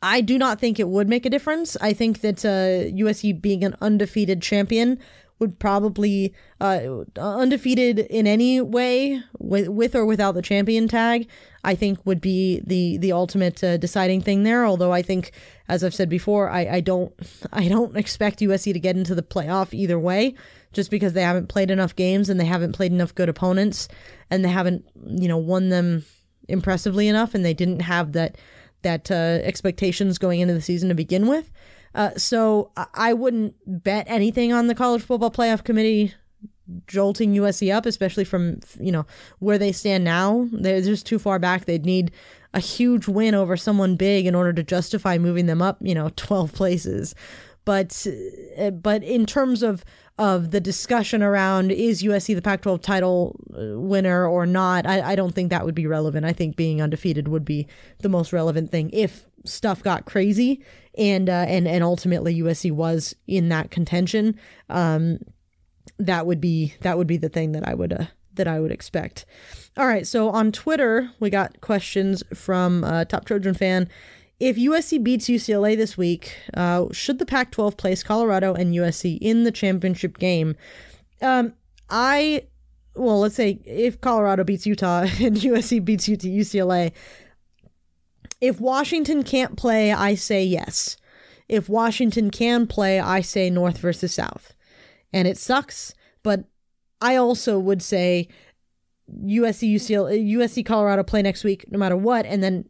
I do not think it would make a difference. I think that uh, USC being an undefeated champion would probably uh, undefeated in any way with, with or without the champion tag i think would be the the ultimate uh, deciding thing there although i think as i've said before I, I don't i don't expect usc to get into the playoff either way just because they haven't played enough games and they haven't played enough good opponents and they haven't, you know, won them impressively enough and they didn't have that that uh, expectations going into the season to begin with. Uh, so I wouldn't bet anything on the college football playoff committee jolting USC up, especially from you know where they stand now. They're just too far back. They'd need a huge win over someone big in order to justify moving them up, you know, twelve places. But uh, but in terms of of the discussion around is USC the Pac 12 title uh, winner or not, I, I don't think that would be relevant. I think being undefeated would be the most relevant thing if stuff got crazy and uh, and and ultimately USC was in that contention. Um, that would be that would be the thing that I would uh, that I would expect. All right, so on Twitter we got questions from uh, Top Trojan fan if USC beats UCLA this week, uh, should the Pac 12 place Colorado and USC in the championship game? Um, I, well, let's say if Colorado beats Utah and USC beats UCLA, if Washington can't play, I say yes. If Washington can play, I say North versus South. And it sucks, but I also would say USC UCLA USC Colorado play next week no matter what and then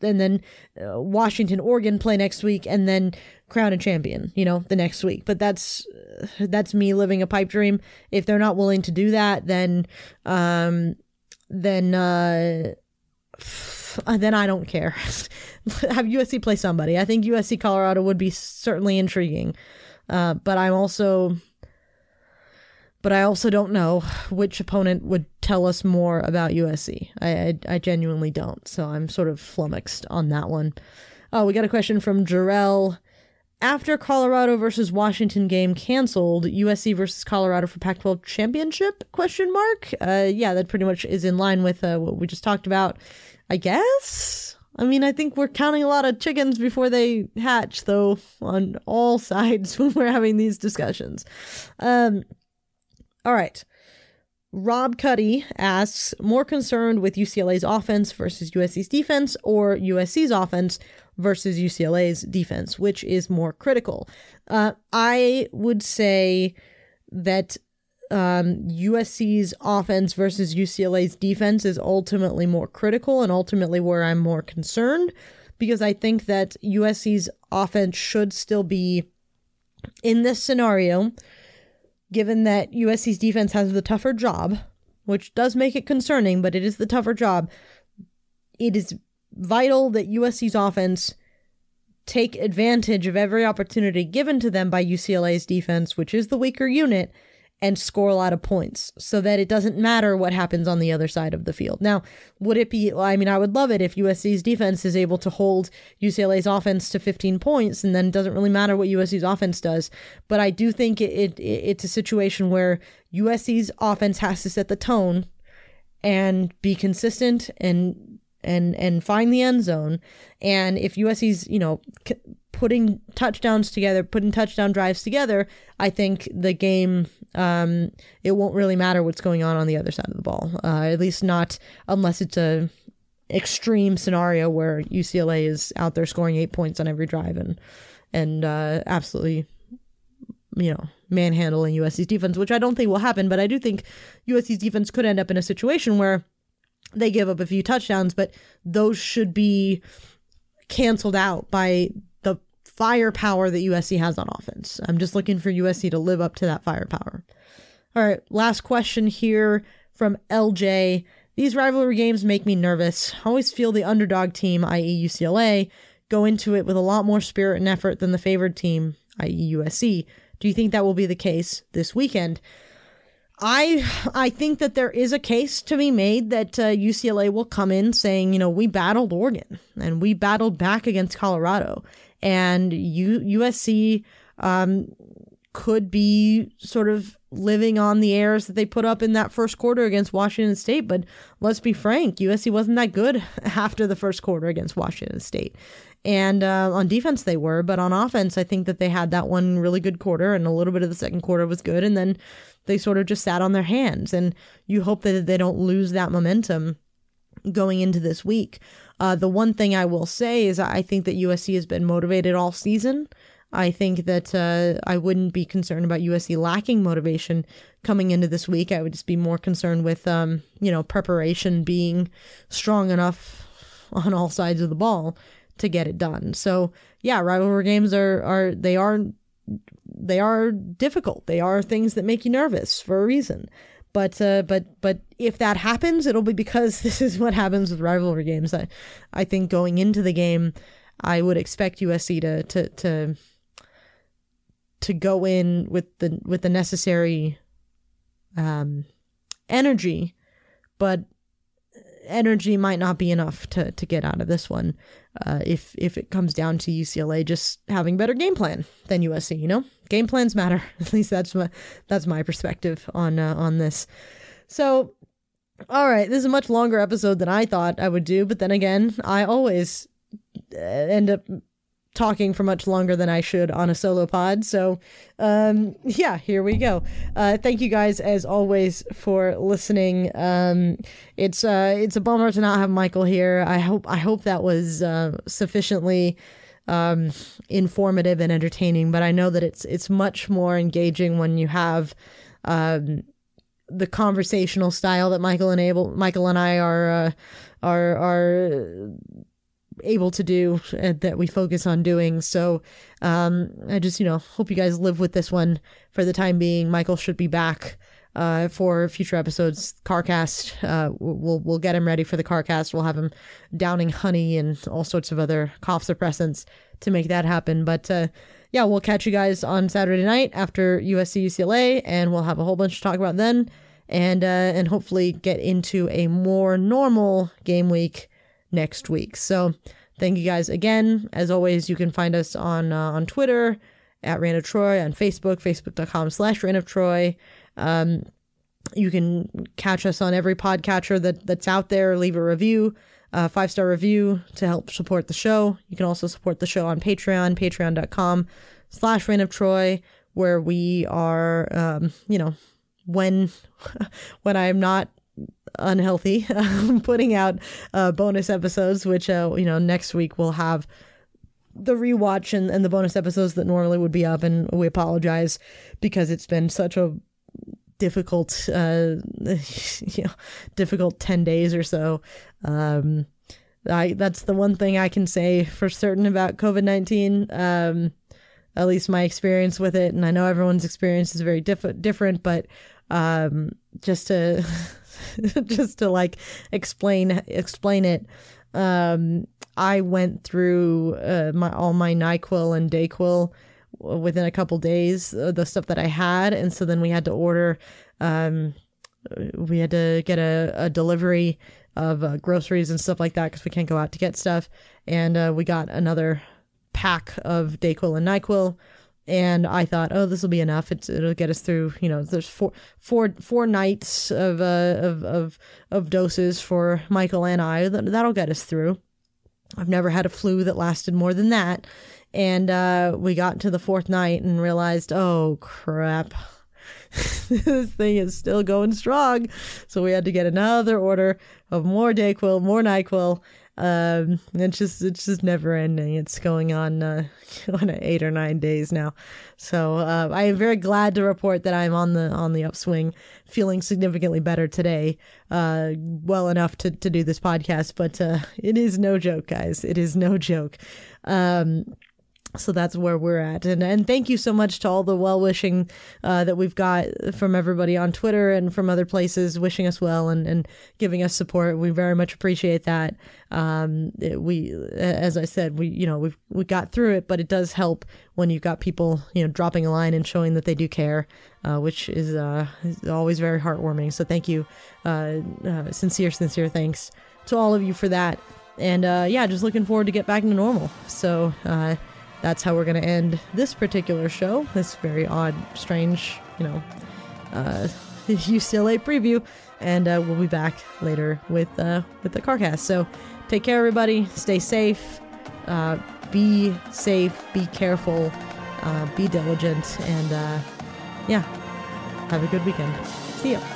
and then uh, Washington Oregon play next week and then crown a champion you know the next week. But that's uh, that's me living a pipe dream. If they're not willing to do that then um then uh then I don't care. Have USC play somebody. I think USC Colorado would be certainly intriguing. Uh but I'm also but I also don't know which opponent would tell us more about USC. I, I, I genuinely don't, so I'm sort of flummoxed on that one. Oh, we got a question from Jarrell. After Colorado versus Washington game canceled, USC versus Colorado for Pac-12 championship? Question mark. Uh, yeah, that pretty much is in line with uh, what we just talked about. I guess. I mean, I think we're counting a lot of chickens before they hatch, though, on all sides when we're having these discussions. Um, all right. Rob Cuddy asks, more concerned with UCLA's offense versus USC's defense or USC's offense versus UCLA's defense, which is more critical? Uh, I would say that um, USC's offense versus UCLA's defense is ultimately more critical and ultimately where I'm more concerned because I think that USC's offense should still be in this scenario given that USC's defense has the tougher job, which does make it concerning, but it is the tougher job. It is vital that USC's offense take advantage of every opportunity given to them by UCLA's defense, which is the weaker unit, and score a lot of points so that it doesn't matter what happens on the other side of the field. Now, would it be, I mean, I would love it if USC's defense is able to hold UCLA's offense to 15 points and then it doesn't really matter what USC's offense does. But I do think it, it it's a situation where USC's offense has to set the tone and be consistent and and and find the end zone. And if USC's, you know, putting touchdowns together, putting touchdown drives together, I think the game um, it won't really matter what's going on on the other side of the ball. Uh, at least not unless it's a extreme scenario where UCLA is out there scoring eight points on every drive and and uh, absolutely, you know, manhandling USC's defense, which I don't think will happen. But I do think USC's defense could end up in a situation where they give up a few touchdowns, but those should be canceled out by firepower that USC has on offense. I'm just looking for USC to live up to that firepower. All right, last question here from LJ. These rivalry games make me nervous. I always feel the underdog team, i.e., UCLA, go into it with a lot more spirit and effort than the favored team, i.e., USC. Do you think that will be the case this weekend? I I think that there is a case to be made that uh, UCLA will come in saying, you know, we battled Oregon and we battled back against Colorado and U- USC um, could be sort of living on the airs that they put up in that first quarter against Washington State. But let's be frank, USC wasn't that good after the first quarter against Washington State. And uh, on defense, they were, but on offense, I think that they had that one really good quarter, and a little bit of the second quarter was good. And then they sort of just sat on their hands. And you hope that they don't lose that momentum going into this week. Uh, the one thing I will say is I think that USC has been motivated all season. I think that uh, I wouldn't be concerned about USC lacking motivation coming into this week. I would just be more concerned with, um, you know, preparation being strong enough on all sides of the ball to get it done. So yeah, rivalry games are are they are they are difficult. They are things that make you nervous for a reason. But uh, but but if that happens, it'll be because this is what happens with rivalry games. I I think going into the game, I would expect USC to to to to go in with the with the necessary um, energy, but energy might not be enough to to get out of this one. Uh, if if it comes down to UCLA just having better game plan than USC, you know, game plans matter. At least that's my that's my perspective on uh, on this. So, all right, this is a much longer episode than I thought I would do, but then again, I always uh, end up talking for much longer than I should on a solo pod. So, um, yeah, here we go. Uh, thank you guys as always for listening. Um, it's uh, it's a bummer to not have Michael here. I hope I hope that was uh, sufficiently um, informative and entertaining. But I know that it's it's much more engaging when you have. Um, the conversational style that Michael and Abel, Michael and I are uh, are are able to do that we focus on doing. So um, I just you know hope you guys live with this one for the time being. Michael should be back. Uh, for future episodes, CarCast, uh, we'll we'll get him ready for the CarCast. We'll have him downing honey and all sorts of other cough suppressants to make that happen. But uh, yeah, we'll catch you guys on Saturday night after USC UCLA, and we'll have a whole bunch to talk about then, and uh, and hopefully get into a more normal game week next week. So thank you guys again. As always, you can find us on uh, on Twitter at Reign of Troy, on Facebook, facebook.com slash Reign of Troy. Um, you can catch us on every podcatcher that, that's out there. Leave a review, a five star review to help support the show. You can also support the show on Patreon, patreon.com slash Reign of Troy, where we are, um, you know, when when I am not unhealthy, putting out uh, bonus episodes, which uh, you know next week we'll have the rewatch and, and the bonus episodes that normally would be up, and we apologize because it's been such a difficult uh you know difficult 10 days or so. Um i that's the one thing i can say for certain about covid-19 um at least my experience with it and i know everyone's experience is very diff- different but um just to just to like explain explain it um i went through uh, my all my nyquil and dayquil within a couple days uh, the stuff that I had, and so then we had to order. Um, we had to get a, a delivery of uh, groceries and stuff like that because we can't go out to get stuff, and uh, we got another pack of Dayquil and Nyquil. And I thought, oh, this will be enough. It's, it'll get us through. You know, there's four, four, four nights of, uh, of, of, of doses for Michael and I. That, that'll get us through. I've never had a flu that lasted more than that. And uh, we got to the fourth night and realized, oh crap, this thing is still going strong. So we had to get another order of more Dayquil, more Nyquil. Um, it's just it's just never ending. It's going on uh, on eight or nine days now. So uh, I am very glad to report that I'm on the on the upswing, feeling significantly better today. Uh, well enough to to do this podcast, but uh, it is no joke, guys. It is no joke. Um, so that's where we're at. And and thank you so much to all the well wishing uh, that we've got from everybody on twitter and from other places wishing us well and, and giving us support. We very much appreciate that. Um, it, we as i said we you know we we got through it but it does help when you've got people you know dropping a line and showing that they do care uh, which is, uh, is always very heartwarming. So thank you uh, uh, sincere sincere thanks to all of you for that. And uh, yeah just looking forward to get back to normal. So that's how we're going to end this particular show. This very odd, strange, you know, uh, UCLA preview, and uh, we'll be back later with uh, with the CarCast. So take care, everybody. Stay safe. Uh, be safe. Be careful. Uh, be diligent, and uh, yeah, have a good weekend. See ya.